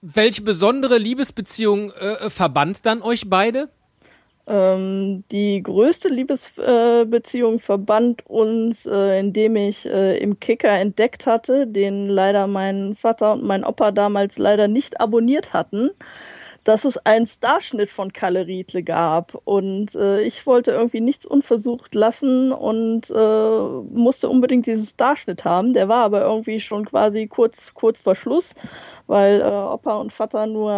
welche besondere Liebesbeziehung äh, verband dann euch beide? Ähm, die größte Liebesbeziehung verband uns, äh, indem ich äh, im Kicker entdeckt hatte, den leider mein Vater und mein Opa damals leider nicht abonniert hatten, dass es einen Starschnitt von Kalle Riedle gab. Und äh, ich wollte irgendwie nichts unversucht lassen und äh, musste unbedingt diesen Starschnitt haben. Der war aber irgendwie schon quasi kurz, kurz vor Schluss, weil äh, Opa und Vater nur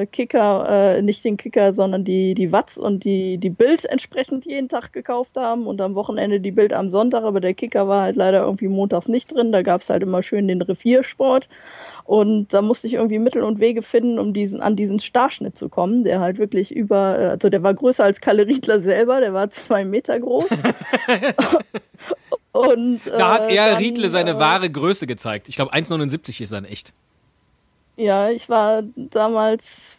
äh, Kicker, äh, nicht den Kicker, sondern die, die Watz und die, die Bild entsprechend jeden Tag gekauft haben und am Wochenende die Bild am Sonntag, aber der Kicker war halt leider irgendwie montags nicht drin. Da gab's halt immer schön den Reviersport. Und da musste ich irgendwie Mittel und Wege finden, um diesen, an diesen Starschnitt zu kommen, der halt wirklich über, also der war größer als Kalle Riedler selber, der war zwei Meter groß. und, Da hat äh, er dann, Riedle seine äh, wahre Größe gezeigt. Ich glaube, 1,79 ist dann echt. Ja, ich war damals,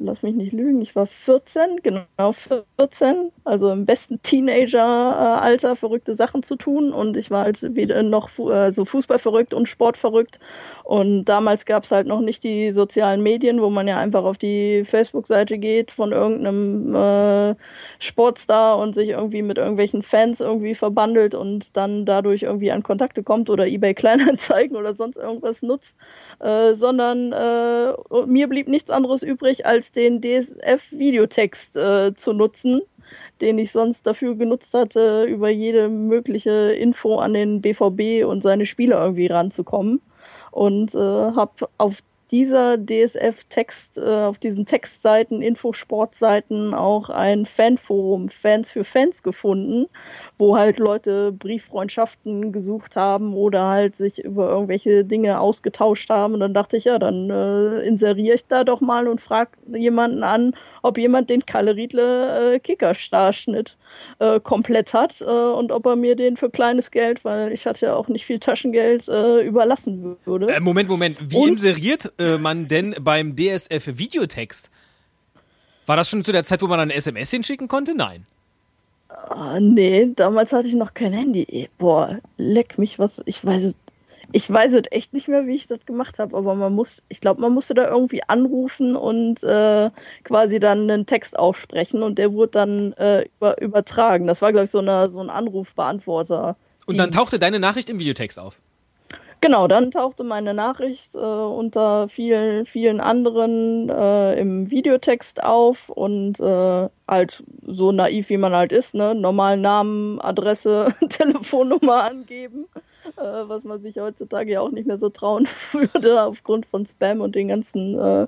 lass mich nicht lügen, ich war 14, genau 14, also im besten Teenager-Alter verrückte Sachen zu tun. Und ich war halt wieder noch so Fußball verrückt und Sport verrückt. Und damals gab's halt noch nicht die sozialen Medien, wo man ja einfach auf die Facebook-Seite geht von irgendeinem äh, Sportstar und sich irgendwie mit irgendwelchen Fans irgendwie verbandelt und dann dadurch irgendwie an Kontakte kommt oder eBay Kleinanzeigen oder sonst irgendwas nutzt, äh, sondern äh, mir blieb nichts anderes übrig, als den DSF-Videotext äh, zu nutzen, den ich sonst dafür genutzt hatte, über jede mögliche Info an den BVB und seine Spieler irgendwie ranzukommen. Und äh, habe auf dieser DSF-Text, äh, auf diesen Textseiten, Infosportseiten auch ein Fanforum, Fans für Fans gefunden, wo halt Leute Brieffreundschaften gesucht haben oder halt sich über irgendwelche Dinge ausgetauscht haben. Und dann dachte ich, ja, dann äh, inseriere ich da doch mal und frage jemanden an, ob jemand den Kalle Riedle äh, Kickerstarschnitt äh, komplett hat äh, und ob er mir den für kleines Geld, weil ich hatte ja auch nicht viel Taschengeld, äh, überlassen würde. Äh, Moment, Moment. Wie Und- inseriert äh, man denn beim DSF Videotext? War das schon zu der Zeit, wo man eine SMS hinschicken konnte? Nein. Ah, nee, damals hatte ich noch kein Handy. Boah, leck mich was. Ich weiß es. Ich weiß es echt nicht mehr, wie ich das gemacht habe, aber man muss, ich glaube, man musste da irgendwie anrufen und äh, quasi dann einen Text aufsprechen und der wurde dann äh, über, übertragen. Das war, glaube ich, so, eine, so ein Anrufbeantworter. Und dann tauchte deine Nachricht im Videotext auf. Genau, dann tauchte meine Nachricht äh, unter vielen, vielen anderen äh, im Videotext auf und äh, halt so naiv wie man halt ist, ne? Normal Namen, Adresse, Telefonnummer angeben, äh, was man sich heutzutage ja auch nicht mehr so trauen würde aufgrund von Spam und den ganzen äh,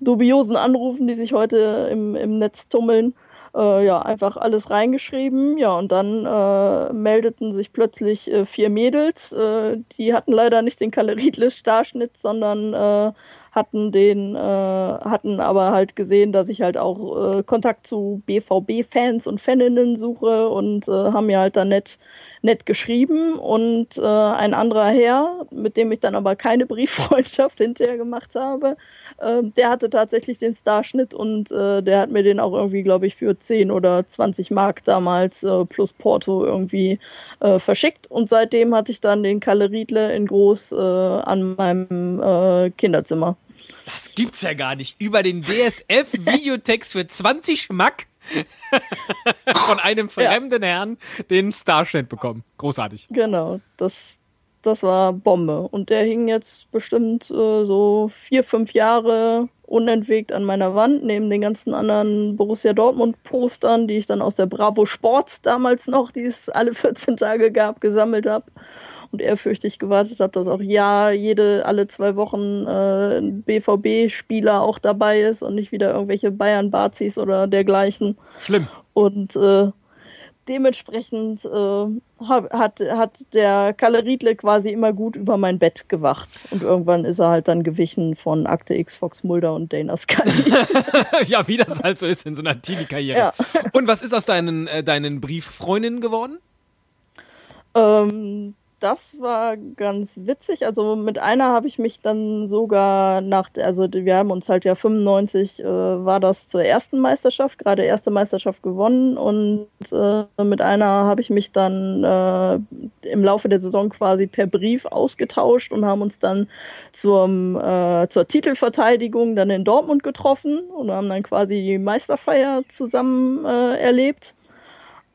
dubiosen Anrufen, die sich heute im, im Netz tummeln äh, ja, einfach alles reingeschrieben. Ja, und dann äh, meldeten sich plötzlich äh, vier Mädels. Äh, die hatten leider nicht den Kalle Riedle Starschnitt, sondern äh, hatten den, äh, hatten aber halt gesehen, dass ich halt auch äh, Kontakt zu BVB-Fans und Faninnen suche und äh, haben mir halt dann nett, nett geschrieben und äh, ein anderer Herr, mit dem ich dann aber keine Brieffreundschaft hinterher gemacht habe, äh, der hatte tatsächlich den Starschnitt und äh, der hat mir den auch irgendwie, glaube ich, für 10 oder 20 Mark damals äh, plus Porto irgendwie äh, verschickt und seitdem hatte ich dann den Kalle Riedle in groß äh, an meinem äh, Kinderzimmer. Das gibt's ja gar nicht. Über den DSF-Videotext für 20 Schmack von einem fremden Herrn den Starschnitt bekommen. Großartig. Genau, das, das war Bombe. Und der hing jetzt bestimmt äh, so vier, fünf Jahre unentwegt an meiner Wand, neben den ganzen anderen Borussia Dortmund-Postern, die ich dann aus der Bravo Sport damals noch, die es alle 14 Tage gab, gesammelt habe. Und ehrfürchtig gewartet habe, dass auch ja jede, alle zwei Wochen äh, ein BVB-Spieler auch dabei ist und nicht wieder irgendwelche Bayern-Bazis oder dergleichen. Schlimm. Und äh, dementsprechend äh, hat, hat der Kalle Riedle quasi immer gut über mein Bett gewacht. Und irgendwann ist er halt dann gewichen von Akte X, Fox Mulder und Dana Scully. ja, wie das halt so ist in so einer Teenie-Karriere. Ja. Und was ist aus deinen, äh, deinen Brieffreundinnen geworden? ähm, das war ganz witzig. Also mit einer habe ich mich dann sogar nach, also wir haben uns halt ja 95 äh, war das zur ersten Meisterschaft, gerade erste Meisterschaft gewonnen und äh, mit einer habe ich mich dann äh, im Laufe der Saison quasi per Brief ausgetauscht und haben uns dann zum, äh, zur Titelverteidigung dann in Dortmund getroffen und haben dann quasi die Meisterfeier zusammen äh, erlebt.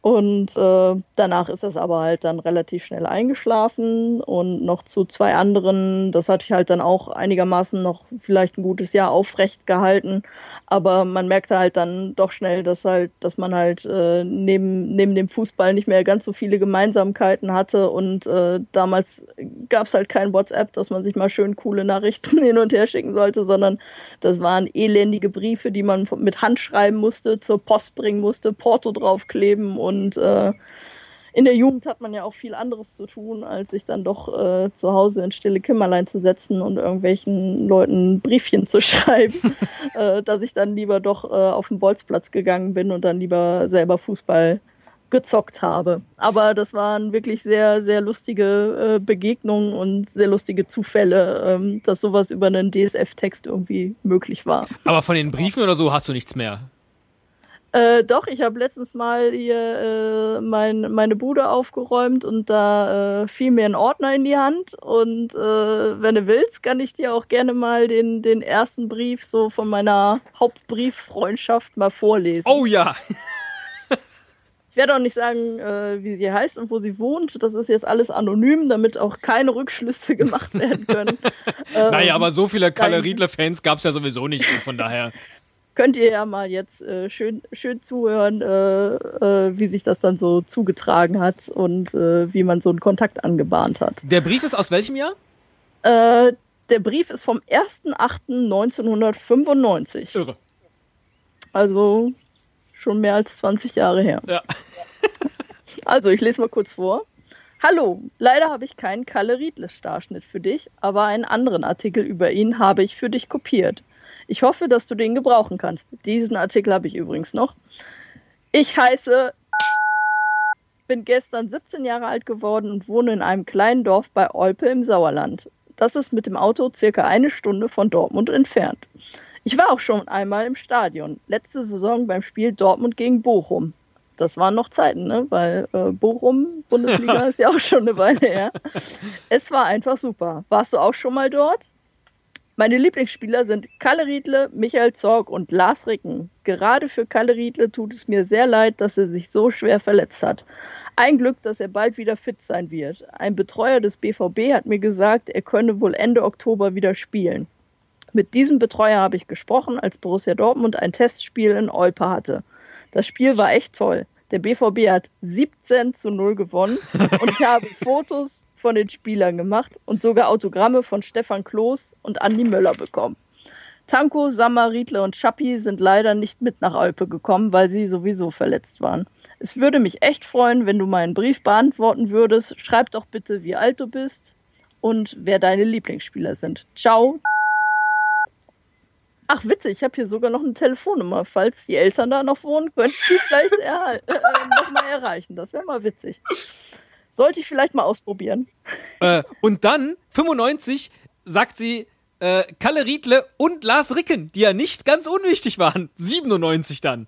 Und äh, danach ist das aber halt dann relativ schnell eingeschlafen und noch zu zwei anderen, das hatte ich halt dann auch einigermaßen noch vielleicht ein gutes Jahr aufrecht gehalten. Aber man merkte halt dann doch schnell, dass halt, dass man halt äh, neben, neben dem Fußball nicht mehr ganz so viele Gemeinsamkeiten hatte. Und äh, damals gab es halt kein WhatsApp, dass man sich mal schön coole Nachrichten hin und her schicken sollte, sondern das waren elendige Briefe, die man mit Hand schreiben musste, zur Post bringen musste, Porto draufkleben und äh, in der Jugend hat man ja auch viel anderes zu tun, als sich dann doch äh, zu Hause in stille Kämmerlein zu setzen und irgendwelchen Leuten Briefchen zu schreiben, äh, dass ich dann lieber doch äh, auf den Bolzplatz gegangen bin und dann lieber selber Fußball gezockt habe. Aber das waren wirklich sehr, sehr lustige äh, Begegnungen und sehr lustige Zufälle, ähm, dass sowas über einen DSF-Text irgendwie möglich war. Aber von den Briefen oder so hast du nichts mehr. Äh, doch, ich habe letztens mal hier äh, mein, meine Bude aufgeräumt und da äh, fiel mir ein Ordner in die Hand. Und äh, wenn du willst, kann ich dir auch gerne mal den, den ersten Brief so von meiner Hauptbrieffreundschaft mal vorlesen. Oh ja. Ich werde auch nicht sagen, äh, wie sie heißt und wo sie wohnt. Das ist jetzt alles anonym, damit auch keine Rückschlüsse gemacht werden können. ähm, naja, aber so viele Kalle nein. Riedle-Fans gab es ja sowieso nicht. Von daher. Könnt ihr ja mal jetzt äh, schön, schön zuhören, äh, äh, wie sich das dann so zugetragen hat und äh, wie man so einen Kontakt angebahnt hat. Der Brief ist aus welchem Jahr? Äh, der Brief ist vom 1.8.1995. Irre. Also schon mehr als 20 Jahre her. Ja. Also, ich lese mal kurz vor. Hallo, leider habe ich keinen Kalle Riedle-Starschnitt für dich, aber einen anderen Artikel über ihn habe ich für dich kopiert. Ich hoffe, dass du den gebrauchen kannst. Diesen Artikel habe ich übrigens noch. Ich heiße, bin gestern 17 Jahre alt geworden und wohne in einem kleinen Dorf bei Olpe im Sauerland. Das ist mit dem Auto circa eine Stunde von Dortmund entfernt. Ich war auch schon einmal im Stadion. Letzte Saison beim Spiel Dortmund gegen Bochum. Das waren noch Zeiten, ne? Weil äh, Bochum, Bundesliga ist ja auch schon eine Weile her. Es war einfach super. Warst du auch schon mal dort? Meine Lieblingsspieler sind Kalle Riedle, Michael Zorg und Lars Ricken. Gerade für Kalle Riedle tut es mir sehr leid, dass er sich so schwer verletzt hat. Ein Glück, dass er bald wieder fit sein wird. Ein Betreuer des BVB hat mir gesagt, er könne wohl Ende Oktober wieder spielen. Mit diesem Betreuer habe ich gesprochen, als Borussia Dortmund ein Testspiel in Olpe hatte. Das Spiel war echt toll. Der BVB hat 17 zu 0 gewonnen und ich habe Fotos von den Spielern gemacht und sogar Autogramme von Stefan Kloß und Andi Möller bekommen. Tanko, Sammer, Riedle und Schappi sind leider nicht mit nach Olpe gekommen, weil sie sowieso verletzt waren. Es würde mich echt freuen, wenn du meinen Brief beantworten würdest. Schreib doch bitte, wie alt du bist und wer deine Lieblingsspieler sind. Ciao. Ach, witzig, ich habe hier sogar noch eine Telefonnummer. Falls die Eltern da noch wohnen, könnte ich die vielleicht äh, noch mal erreichen. Das wäre mal witzig. Sollte ich vielleicht mal ausprobieren. äh, und dann, 95, sagt sie äh, Kalle Riedle und Lars Ricken, die ja nicht ganz unwichtig waren. 97 dann.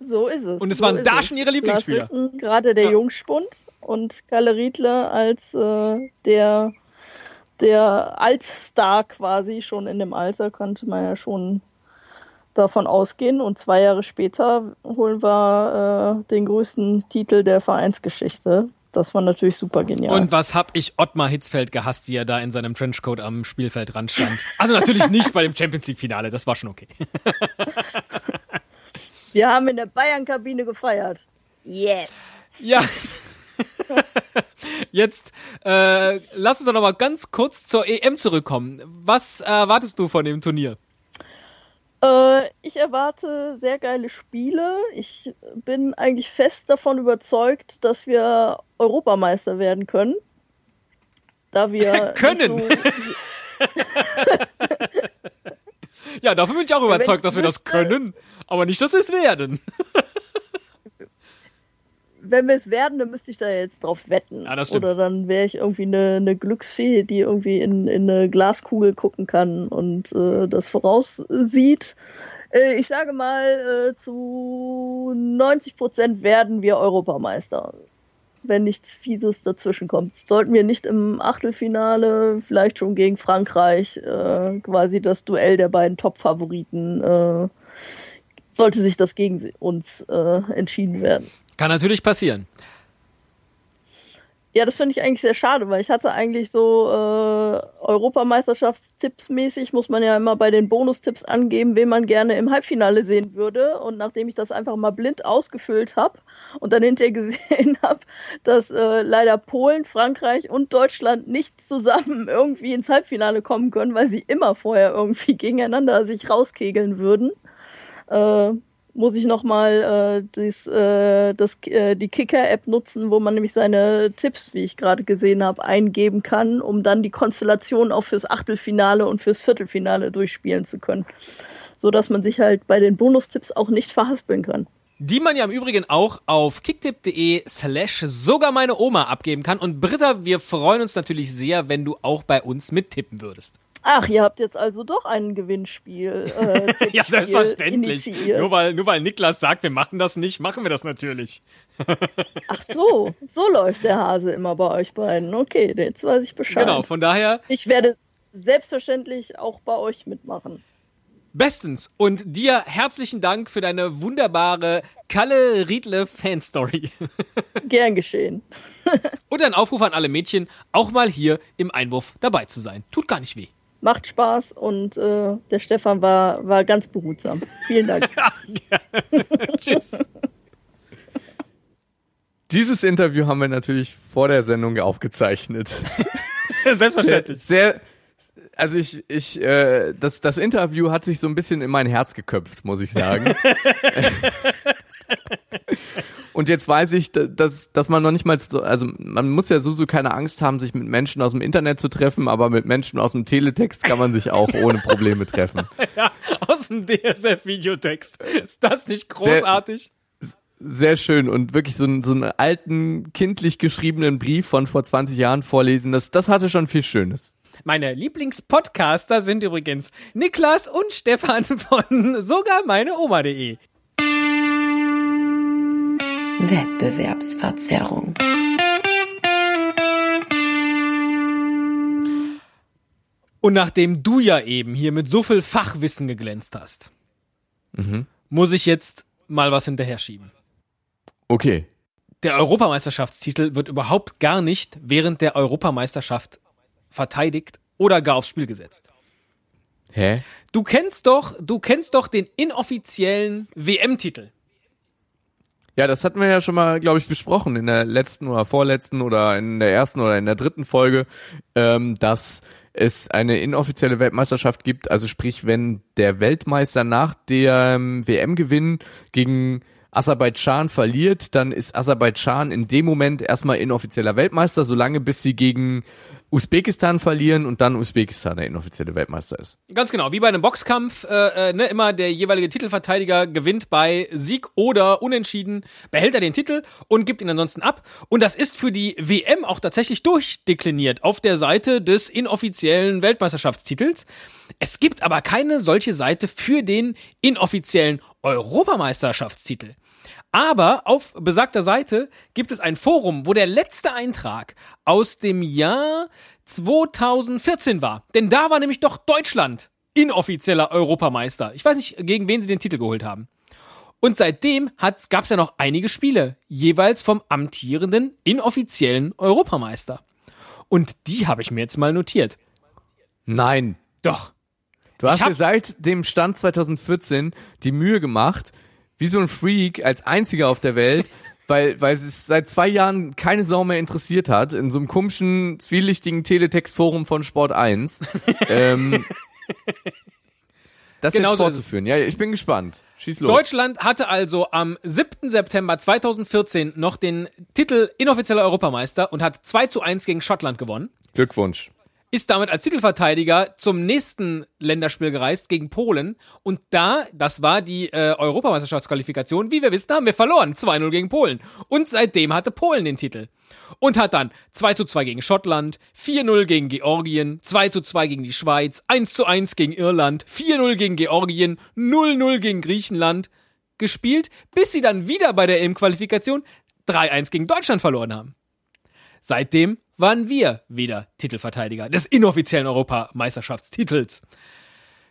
So ist es. Und es so waren da schon ihre Lieblingsspieler. Gerade der Ja. Jungspund und Kalle Riedle als äh, der der Altstar quasi schon in dem Alter, könnte man ja schon davon ausgehen. Und zwei Jahre später holen wir äh, den größten Titel der Vereinsgeschichte. Das war natürlich super genial. Und was hab ich Ottmar Hitzfeld gehasst, wie er da in seinem Trenchcoat am Spielfeldrand stand. Also natürlich nicht bei dem Champions League Finale, das war schon okay. Wir haben in der Bayern-Kabine gefeiert. Yes. Ja. Jetzt äh, lass uns doch noch mal ganz kurz zur EM zurückkommen. Was erwartest du von dem Turnier? Äh, ich erwarte sehr geile Spiele. Ich bin eigentlich fest davon überzeugt, dass wir Europameister werden können. Da wir können. So ja, davon bin ich auch überzeugt, dass wir das können, aber nicht, dass wir es werden. Wenn wir es werden, dann müsste ich da jetzt drauf wetten. Ja, das stimmt. Oder dann wäre ich irgendwie eine, eine Glücksfee, die irgendwie in, in eine Glaskugel gucken kann und äh, das voraussieht. Äh, ich sage mal, äh, zu 90 Prozent werden wir Europameister. Wenn nichts Fieses dazwischen kommt. Sollten wir nicht im Achtelfinale, vielleicht schon gegen Frankreich, äh, quasi das Duell der beiden Top-Favoriten, äh, sollte sich das gegen uns äh, entschieden werden. Kann natürlich passieren. Ja, das finde ich eigentlich sehr schade, weil ich hatte eigentlich so äh, Europameisterschaftstipps mäßig, muss man ja immer bei den Bonustipps angeben, wen man gerne im Halbfinale sehen würde. Und nachdem ich das einfach mal blind ausgefüllt habe und dann hinterher gesehen habe, dass äh, leider Polen, Frankreich und Deutschland nicht zusammen irgendwie ins Halbfinale kommen können, weil sie immer vorher irgendwie gegeneinander sich rauskegeln würden, äh, muss ich nochmal äh, dies, äh, das, äh, die Kicker-App nutzen, wo man nämlich seine Tipps, wie ich gerade gesehen habe, eingeben kann, um dann die Konstellation auch fürs Achtelfinale und fürs Viertelfinale durchspielen zu können. So dass man sich halt bei den Bonustipps auch nicht verhaspeln kann. Die man ja im Übrigen auch auf kicktipp.de slash sogar meine Oma abgeben kann. Und Britta, wir freuen uns natürlich sehr, wenn du auch bei uns mittippen würdest. Ach, ihr habt jetzt also doch ein Gewinnspiel. Äh, ja, selbstverständlich. Nur weil, nur weil Niklas sagt, wir machen das nicht, machen wir das natürlich. Ach so, so läuft der Hase immer bei euch beiden. Okay, jetzt weiß ich Bescheid. Genau, von daher. Ich werde selbstverständlich auch bei euch mitmachen. Bestens. Und dir herzlichen Dank für deine wunderbare Kalle Riedle Fanstory. Gern geschehen. Und ein Aufruf an alle Mädchen, auch mal hier im Einwurf dabei zu sein. Tut gar nicht weh macht Spaß und äh, der Stefan war, war ganz behutsam. Vielen Dank. Tschüss. Dieses Interview haben wir natürlich vor der Sendung aufgezeichnet. Selbstverständlich. Sehr, sehr, also ich, ich, äh, das, das Interview hat sich so ein bisschen in mein Herz geköpft, muss ich sagen. Und jetzt weiß ich, dass, dass man noch nicht mal so, also man muss ja sowieso keine Angst haben, sich mit Menschen aus dem Internet zu treffen, aber mit Menschen aus dem Teletext kann man sich auch ohne Probleme treffen. Ja, aus dem DSF-Videotext. Ist das nicht großartig? Sehr, sehr schön und wirklich so, einen, so einen alten, kindlich geschriebenen Brief von vor 20 Jahren vorlesen, das, das hatte schon viel Schönes. Meine Lieblingspodcaster sind übrigens Niklas und Stefan von sogar meine Oma.de. Wettbewerbsverzerrung. Und nachdem du ja eben hier mit so viel Fachwissen geglänzt hast, mhm. muss ich jetzt mal was hinterher schieben. Okay. Der Europameisterschaftstitel wird überhaupt gar nicht während der Europameisterschaft verteidigt oder gar aufs Spiel gesetzt. Hä? Du kennst doch, du kennst doch den inoffiziellen WM-Titel. Ja, das hatten wir ja schon mal, glaube ich, besprochen in der letzten oder vorletzten oder in der ersten oder in der dritten Folge, ähm, dass es eine inoffizielle Weltmeisterschaft gibt. Also sprich, wenn der Weltmeister nach dem WM-Gewinn gegen Aserbaidschan verliert, dann ist Aserbaidschan in dem Moment erstmal inoffizieller Weltmeister, solange bis sie gegen Usbekistan verlieren und dann Usbekistan der inoffizielle Weltmeister ist. Ganz genau, wie bei einem Boxkampf, äh, äh, ne, immer der jeweilige Titelverteidiger gewinnt bei Sieg oder Unentschieden, behält er den Titel und gibt ihn ansonsten ab. Und das ist für die WM auch tatsächlich durchdekliniert auf der Seite des inoffiziellen Weltmeisterschaftstitels. Es gibt aber keine solche Seite für den inoffiziellen Europameisterschaftstitel. Aber auf besagter Seite gibt es ein Forum, wo der letzte Eintrag aus dem Jahr 2014 war. Denn da war nämlich doch Deutschland inoffizieller Europameister. Ich weiß nicht, gegen wen sie den Titel geholt haben. Und seitdem gab es ja noch einige Spiele, jeweils vom amtierenden inoffiziellen Europameister. Und die habe ich mir jetzt mal notiert. Nein. Doch. Du hast dir seit dem Stand 2014 die Mühe gemacht, wie so ein Freak als einziger auf der Welt, weil, weil es seit zwei Jahren keine Sau mehr interessiert hat, in so einem komischen, zwielichtigen Teletext-Forum von Sport 1. ähm, das Genau jetzt fortzuführen. Ja, ich bin gespannt. Schieß los. Deutschland hatte also am 7. September 2014 noch den Titel inoffizieller Europameister und hat 2 zu 1 gegen Schottland gewonnen. Glückwunsch. Ist damit als Titelverteidiger zum nächsten Länderspiel gereist gegen Polen. Und da, das war die äh, Europameisterschaftsqualifikation, wie wir wissen, haben wir verloren. 2-0 gegen Polen. Und seitdem hatte Polen den Titel. Und hat dann 2 zu 2 gegen Schottland, 4-0 gegen Georgien, 2 zu 2 gegen die Schweiz, 1 zu 1 gegen Irland, 4-0 gegen Georgien, 0-0 gegen Griechenland gespielt, bis sie dann wieder bei der EM-Qualifikation 3-1 gegen Deutschland verloren haben. Seitdem waren wir wieder Titelverteidiger des inoffiziellen Europameisterschaftstitels.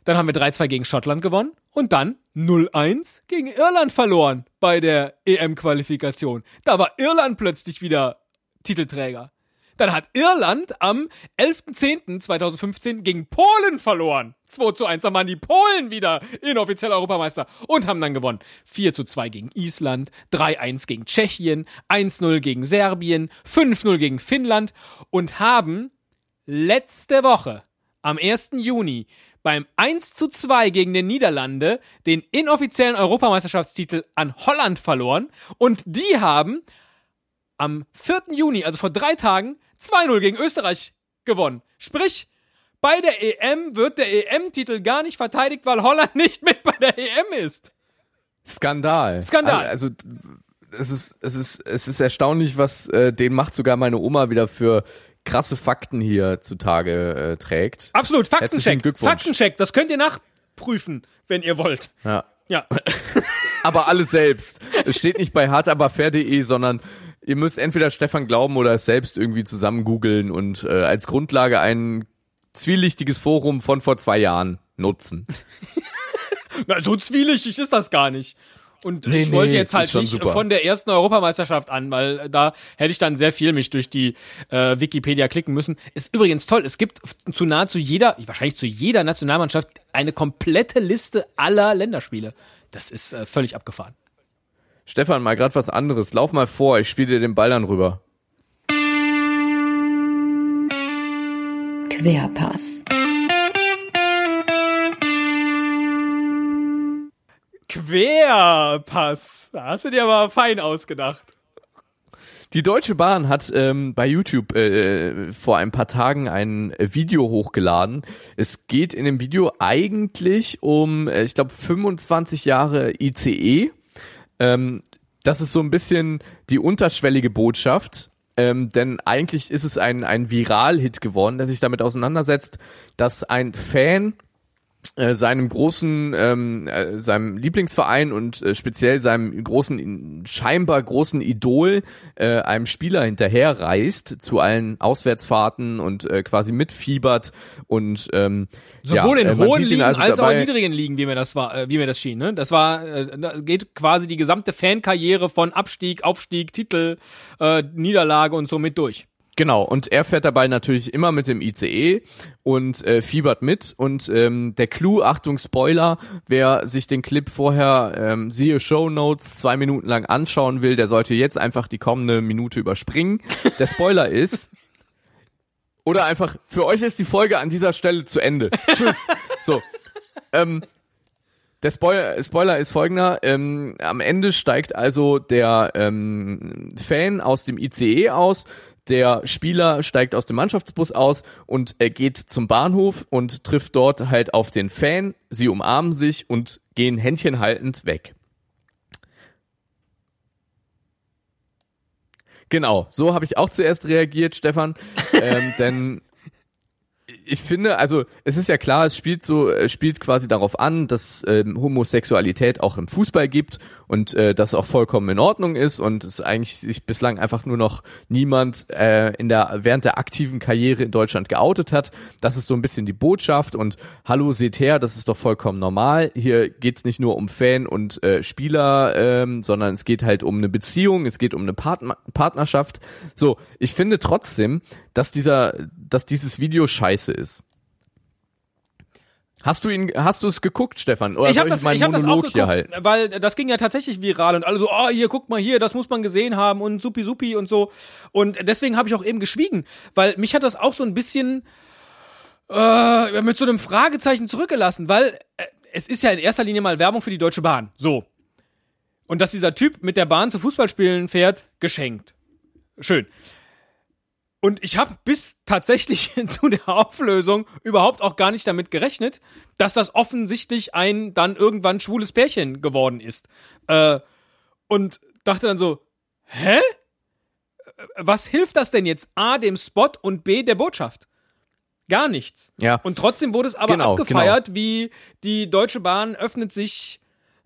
Dann haben wir 3-2 gegen Schottland gewonnen und dann 0-1 gegen Irland verloren bei der EM-Qualifikation. Da war Irland plötzlich wieder Titelträger. Dann hat Irland am 11.10.2015 gegen Polen verloren. 2 zu 1. Dann waren die Polen wieder inoffiziell Europameister und haben dann gewonnen. 4 zu 2 gegen Island, 3-1 gegen Tschechien, 1-0 gegen Serbien, 5-0 gegen Finnland und haben letzte Woche am 1. Juni beim 1 zu 2 gegen den Niederlande den inoffiziellen Europameisterschaftstitel an Holland verloren und die haben am 4. Juni, also vor drei Tagen, 2-0 gegen Österreich gewonnen. Sprich, bei der EM wird der EM-Titel gar nicht verteidigt, weil Holland nicht mit bei der EM ist. Skandal. Skandal. Also es ist es ist es ist erstaunlich, was äh, den macht sogar meine Oma wieder für krasse Fakten hier zutage äh, trägt. Absolut, Faktencheck. Faktencheck, das könnt ihr nachprüfen, wenn ihr wollt. Ja. Ja. Aber alles selbst. Es steht nicht bei hartaberfair.de, sondern ihr müsst entweder Stefan glauben oder es selbst irgendwie zusammen googeln und äh, als Grundlage ein zwielichtiges Forum von vor zwei Jahren nutzen. Na, so zwielichtig ist das gar nicht. Und Nee, ich wollte nee, jetzt halt nicht super. von der ersten Europameisterschaft an, weil da hätte ich dann sehr viel mich durch die äh, Wikipedia klicken müssen. Ist übrigens toll. Es gibt zu nahezu jeder, wahrscheinlich zu jeder Nationalmannschaft eine komplette Liste aller Länderspiele. Das ist äh, völlig abgefahren. Stefan, mal grad was anderes. Lauf mal vor, ich spiele dir den Ball dann rüber. Querpass. Querpass. Da hast du dir aber fein ausgedacht. Die Deutsche Bahn hat ähm, bei YouTube äh, vor ein paar Tagen ein äh, Video hochgeladen. Es geht in dem Video eigentlich um, äh, ich glaube, 25 Jahre ICE. Ähm, das ist so ein bisschen die unterschwellige Botschaft. Ähm, denn eigentlich ist es ein, ein Viral-Hit geworden, der sich damit auseinandersetzt, dass ein Fan seinem großen, ähm, äh, seinem Lieblingsverein und äh, speziell seinem großen, scheinbar großen Idol, äh, einem Spieler hinterherreist zu allen Auswärtsfahrten und äh, quasi mitfiebert und ähm, Sowohl ja, in äh, hohen Ligen also als auch in niedrigen Ligen, wie mir das war, äh, wie mir das schien. Ne? Das war, äh, da geht quasi die gesamte Fankarriere von Abstieg, Aufstieg, Titel, äh, Niederlage und so mit durch. Genau, und er fährt dabei natürlich immer mit dem ICE und äh, fiebert mit. Und ähm, der Clou, Achtung Spoiler, wer sich den Clip vorher, ähm, siehe Show Notes, zwei Minuten lang anschauen will, der sollte jetzt einfach die kommende Minute überspringen. Der Spoiler ist, oder einfach, für euch ist die Folge an dieser Stelle zu Ende. Tschüss. So. Ähm, der Spoiler, Spoiler ist folgender. Ähm, am Ende steigt also der ähm, Fan aus dem ICE aus, der Spieler steigt aus dem Mannschaftsbus aus und er geht zum Bahnhof und trifft dort halt auf den Fan. Sie umarmen sich und gehen Händchen haltend weg. Genau, so habe ich auch zuerst reagiert, Stefan. ähm, denn ich finde, also es ist ja klar, es spielt so, es spielt quasi darauf an, dass ähm, Homosexualität auch im Fußball gibt und äh, das auch vollkommen in Ordnung ist und es eigentlich sich bislang einfach nur noch niemand äh, in der während der aktiven Karriere in Deutschland geoutet hat. Das ist so ein bisschen die Botschaft und hallo seht her, das ist doch vollkommen normal. Hier geht's nicht nur um Fan und äh, Spieler, ähm, sondern es geht halt um eine Beziehung, es geht um eine Partner Partnerschaft. So, ich finde trotzdem, dass dieser, dass dieses Video scheiße ist. Hast du ihn, hast du es geguckt, Stefan? Oder ich habe das, ich hab das auch geguckt, halten? weil das ging ja tatsächlich viral und alle so, oh, hier, guck mal hier, das muss man gesehen haben und supi supi und so. Und deswegen habe ich auch eben geschwiegen, weil mich hat das auch so ein bisschen äh, mit so einem Fragezeichen zurückgelassen, weil äh, es ist ja in erster Linie mal Werbung für die Deutsche Bahn. So. Und dass dieser Typ mit der Bahn zu Fußballspielen fährt, geschenkt. Schön. Und ich habe bis tatsächlich zu der Auflösung überhaupt auch gar nicht damit gerechnet, dass das offensichtlich ein dann irgendwann schwules Pärchen geworden ist. Äh, und dachte dann so, hä? Was hilft das denn jetzt? A, dem Spot und B, der Botschaft? Gar nichts. Ja. Und trotzdem wurde es aber Genau, abgefeiert, wie die Deutsche Bahn öffnet sich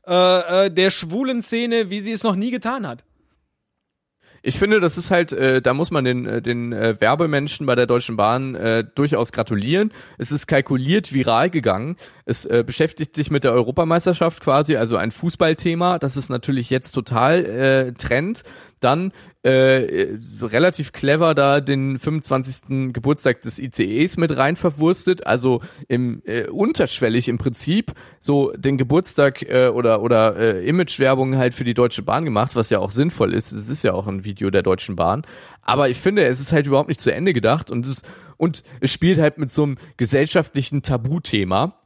äh, äh, der schwulen Szene, wie sie es noch nie getan hat. Ich finde, das ist halt, äh, da muss man den, äh, den äh, Werbemenschen bei der Deutschen Bahn äh, durchaus gratulieren. Es ist kalkuliert viral gegangen. Es äh, beschäftigt sich mit der Europameisterschaft quasi, also ein Fußballthema. Das ist natürlich jetzt total äh, Trend. Dann äh, relativ clever da den 25. Geburtstag des ICEs mit rein verwurstet, also im äh, unterschwellig im Prinzip so den Geburtstag äh, oder oder äh, Imagewerbung halt für die Deutsche Bahn gemacht, was ja auch sinnvoll ist. Es ist ja auch ein Video der Deutschen Bahn, aber ich finde, es ist halt überhaupt nicht zu Ende gedacht und es und es spielt halt mit so einem gesellschaftlichen Tabuthema.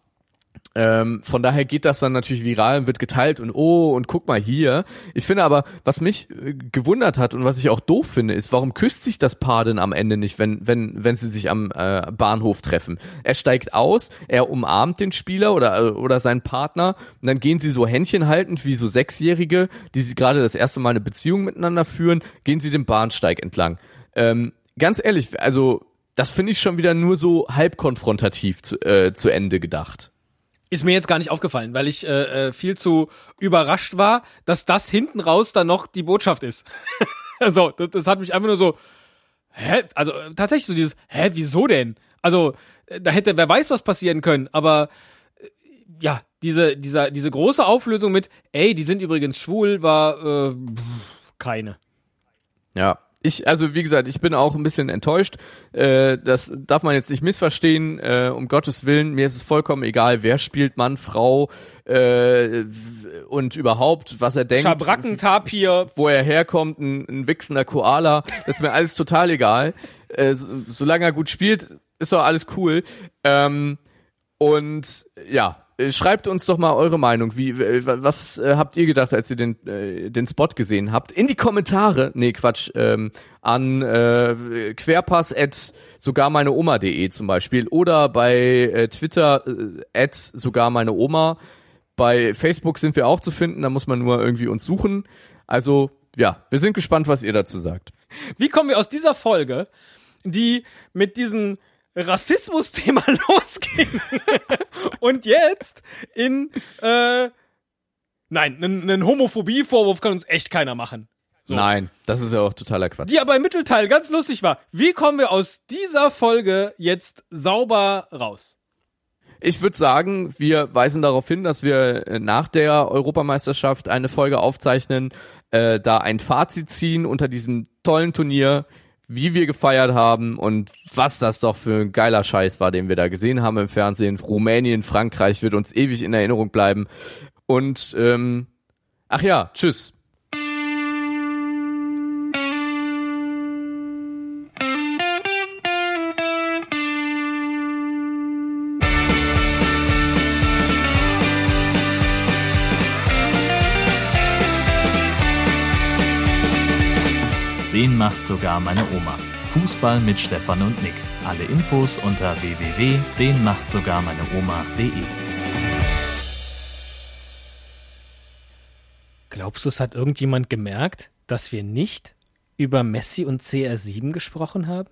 Ähm, von daher geht das dann natürlich viral und wird geteilt und oh und guck mal hier. Ich finde aber, was mich äh, gewundert hat und was ich auch doof finde, ist, warum küsst sich das Paar denn am Ende nicht, wenn wenn wenn sie sich am äh, Bahnhof treffen? Er steigt aus, er umarmt den Spieler oder äh, oder seinen Partner und dann gehen sie so Händchen haltend wie so Sechsjährige, die sie gerade das erste Mal eine Beziehung miteinander führen, gehen sie den Bahnsteig entlang. Ähm, ganz ehrlich, also das finde ich schon wieder nur so halb konfrontativ zu, äh, zu Ende gedacht. Ist mir jetzt gar nicht aufgefallen, weil ich äh, äh, viel zu überrascht war, dass das hinten raus dann noch die Botschaft ist. also, das, das hat mich einfach nur so, hä? Also äh, tatsächlich so dieses, hä, wieso denn? Also, äh, da hätte wer weiß was passieren können, aber ja, diese, dieser, diese große Auflösung mit, ey, die sind übrigens schwul, war äh, pff, keine. Ja, ich, also wie gesagt, ich bin auch ein bisschen enttäuscht. Äh, das darf man jetzt nicht missverstehen. Äh, um Gottes Willen, mir ist es vollkommen egal, wer spielt, Mann, Frau äh, und überhaupt, was er denkt. Schabrackentapir. Wo er herkommt, ein, ein wichsender Koala. Das ist mir alles total egal. Äh, so, solange er gut spielt, ist doch alles cool. Ähm, und ja, schreibt uns doch mal eure Meinung. Wie, äh, was äh, habt ihr gedacht, als ihr den, äh, den Spot gesehen habt? In die Kommentare, nee, Quatsch, ähm, an äh, querpass at sogar meine Oma.de zum Beispiel oder bei äh, Twitter äh, at sogar meine Oma. Bei Facebook sind wir auch zu finden, da muss man nur irgendwie uns suchen. Also, ja, wir sind gespannt, was ihr dazu sagt. Wie kommen wir aus dieser Folge, die mit diesen Rassismus-Thema losging und jetzt in äh, nein, einen Homophobie-Vorwurf kann uns echt keiner machen. So. Nein, das ist ja auch totaler Quatsch. Die aber im Mittelteil ganz lustig war. Wie kommen wir aus dieser Folge jetzt sauber raus? Ich würde sagen, wir weisen darauf hin, dass wir äh, nach der Europameisterschaft eine Folge aufzeichnen, äh, da ein Fazit ziehen unter diesem tollen Turnier, wie wir gefeiert haben und was das doch für ein geiler Scheiß war, den wir da gesehen haben im Fernsehen. Rumänien, Frankreich wird uns ewig in Erinnerung bleiben. Und ähm, ach ja, tschüss. Macht sogar meine Oma. Fußball mit Stefan und Nick. Alle Infos unter www.denmachtsogarmeineoma.de. Glaubst du, es hat irgendjemand gemerkt, dass wir nicht über Messi und CR7 gesprochen haben?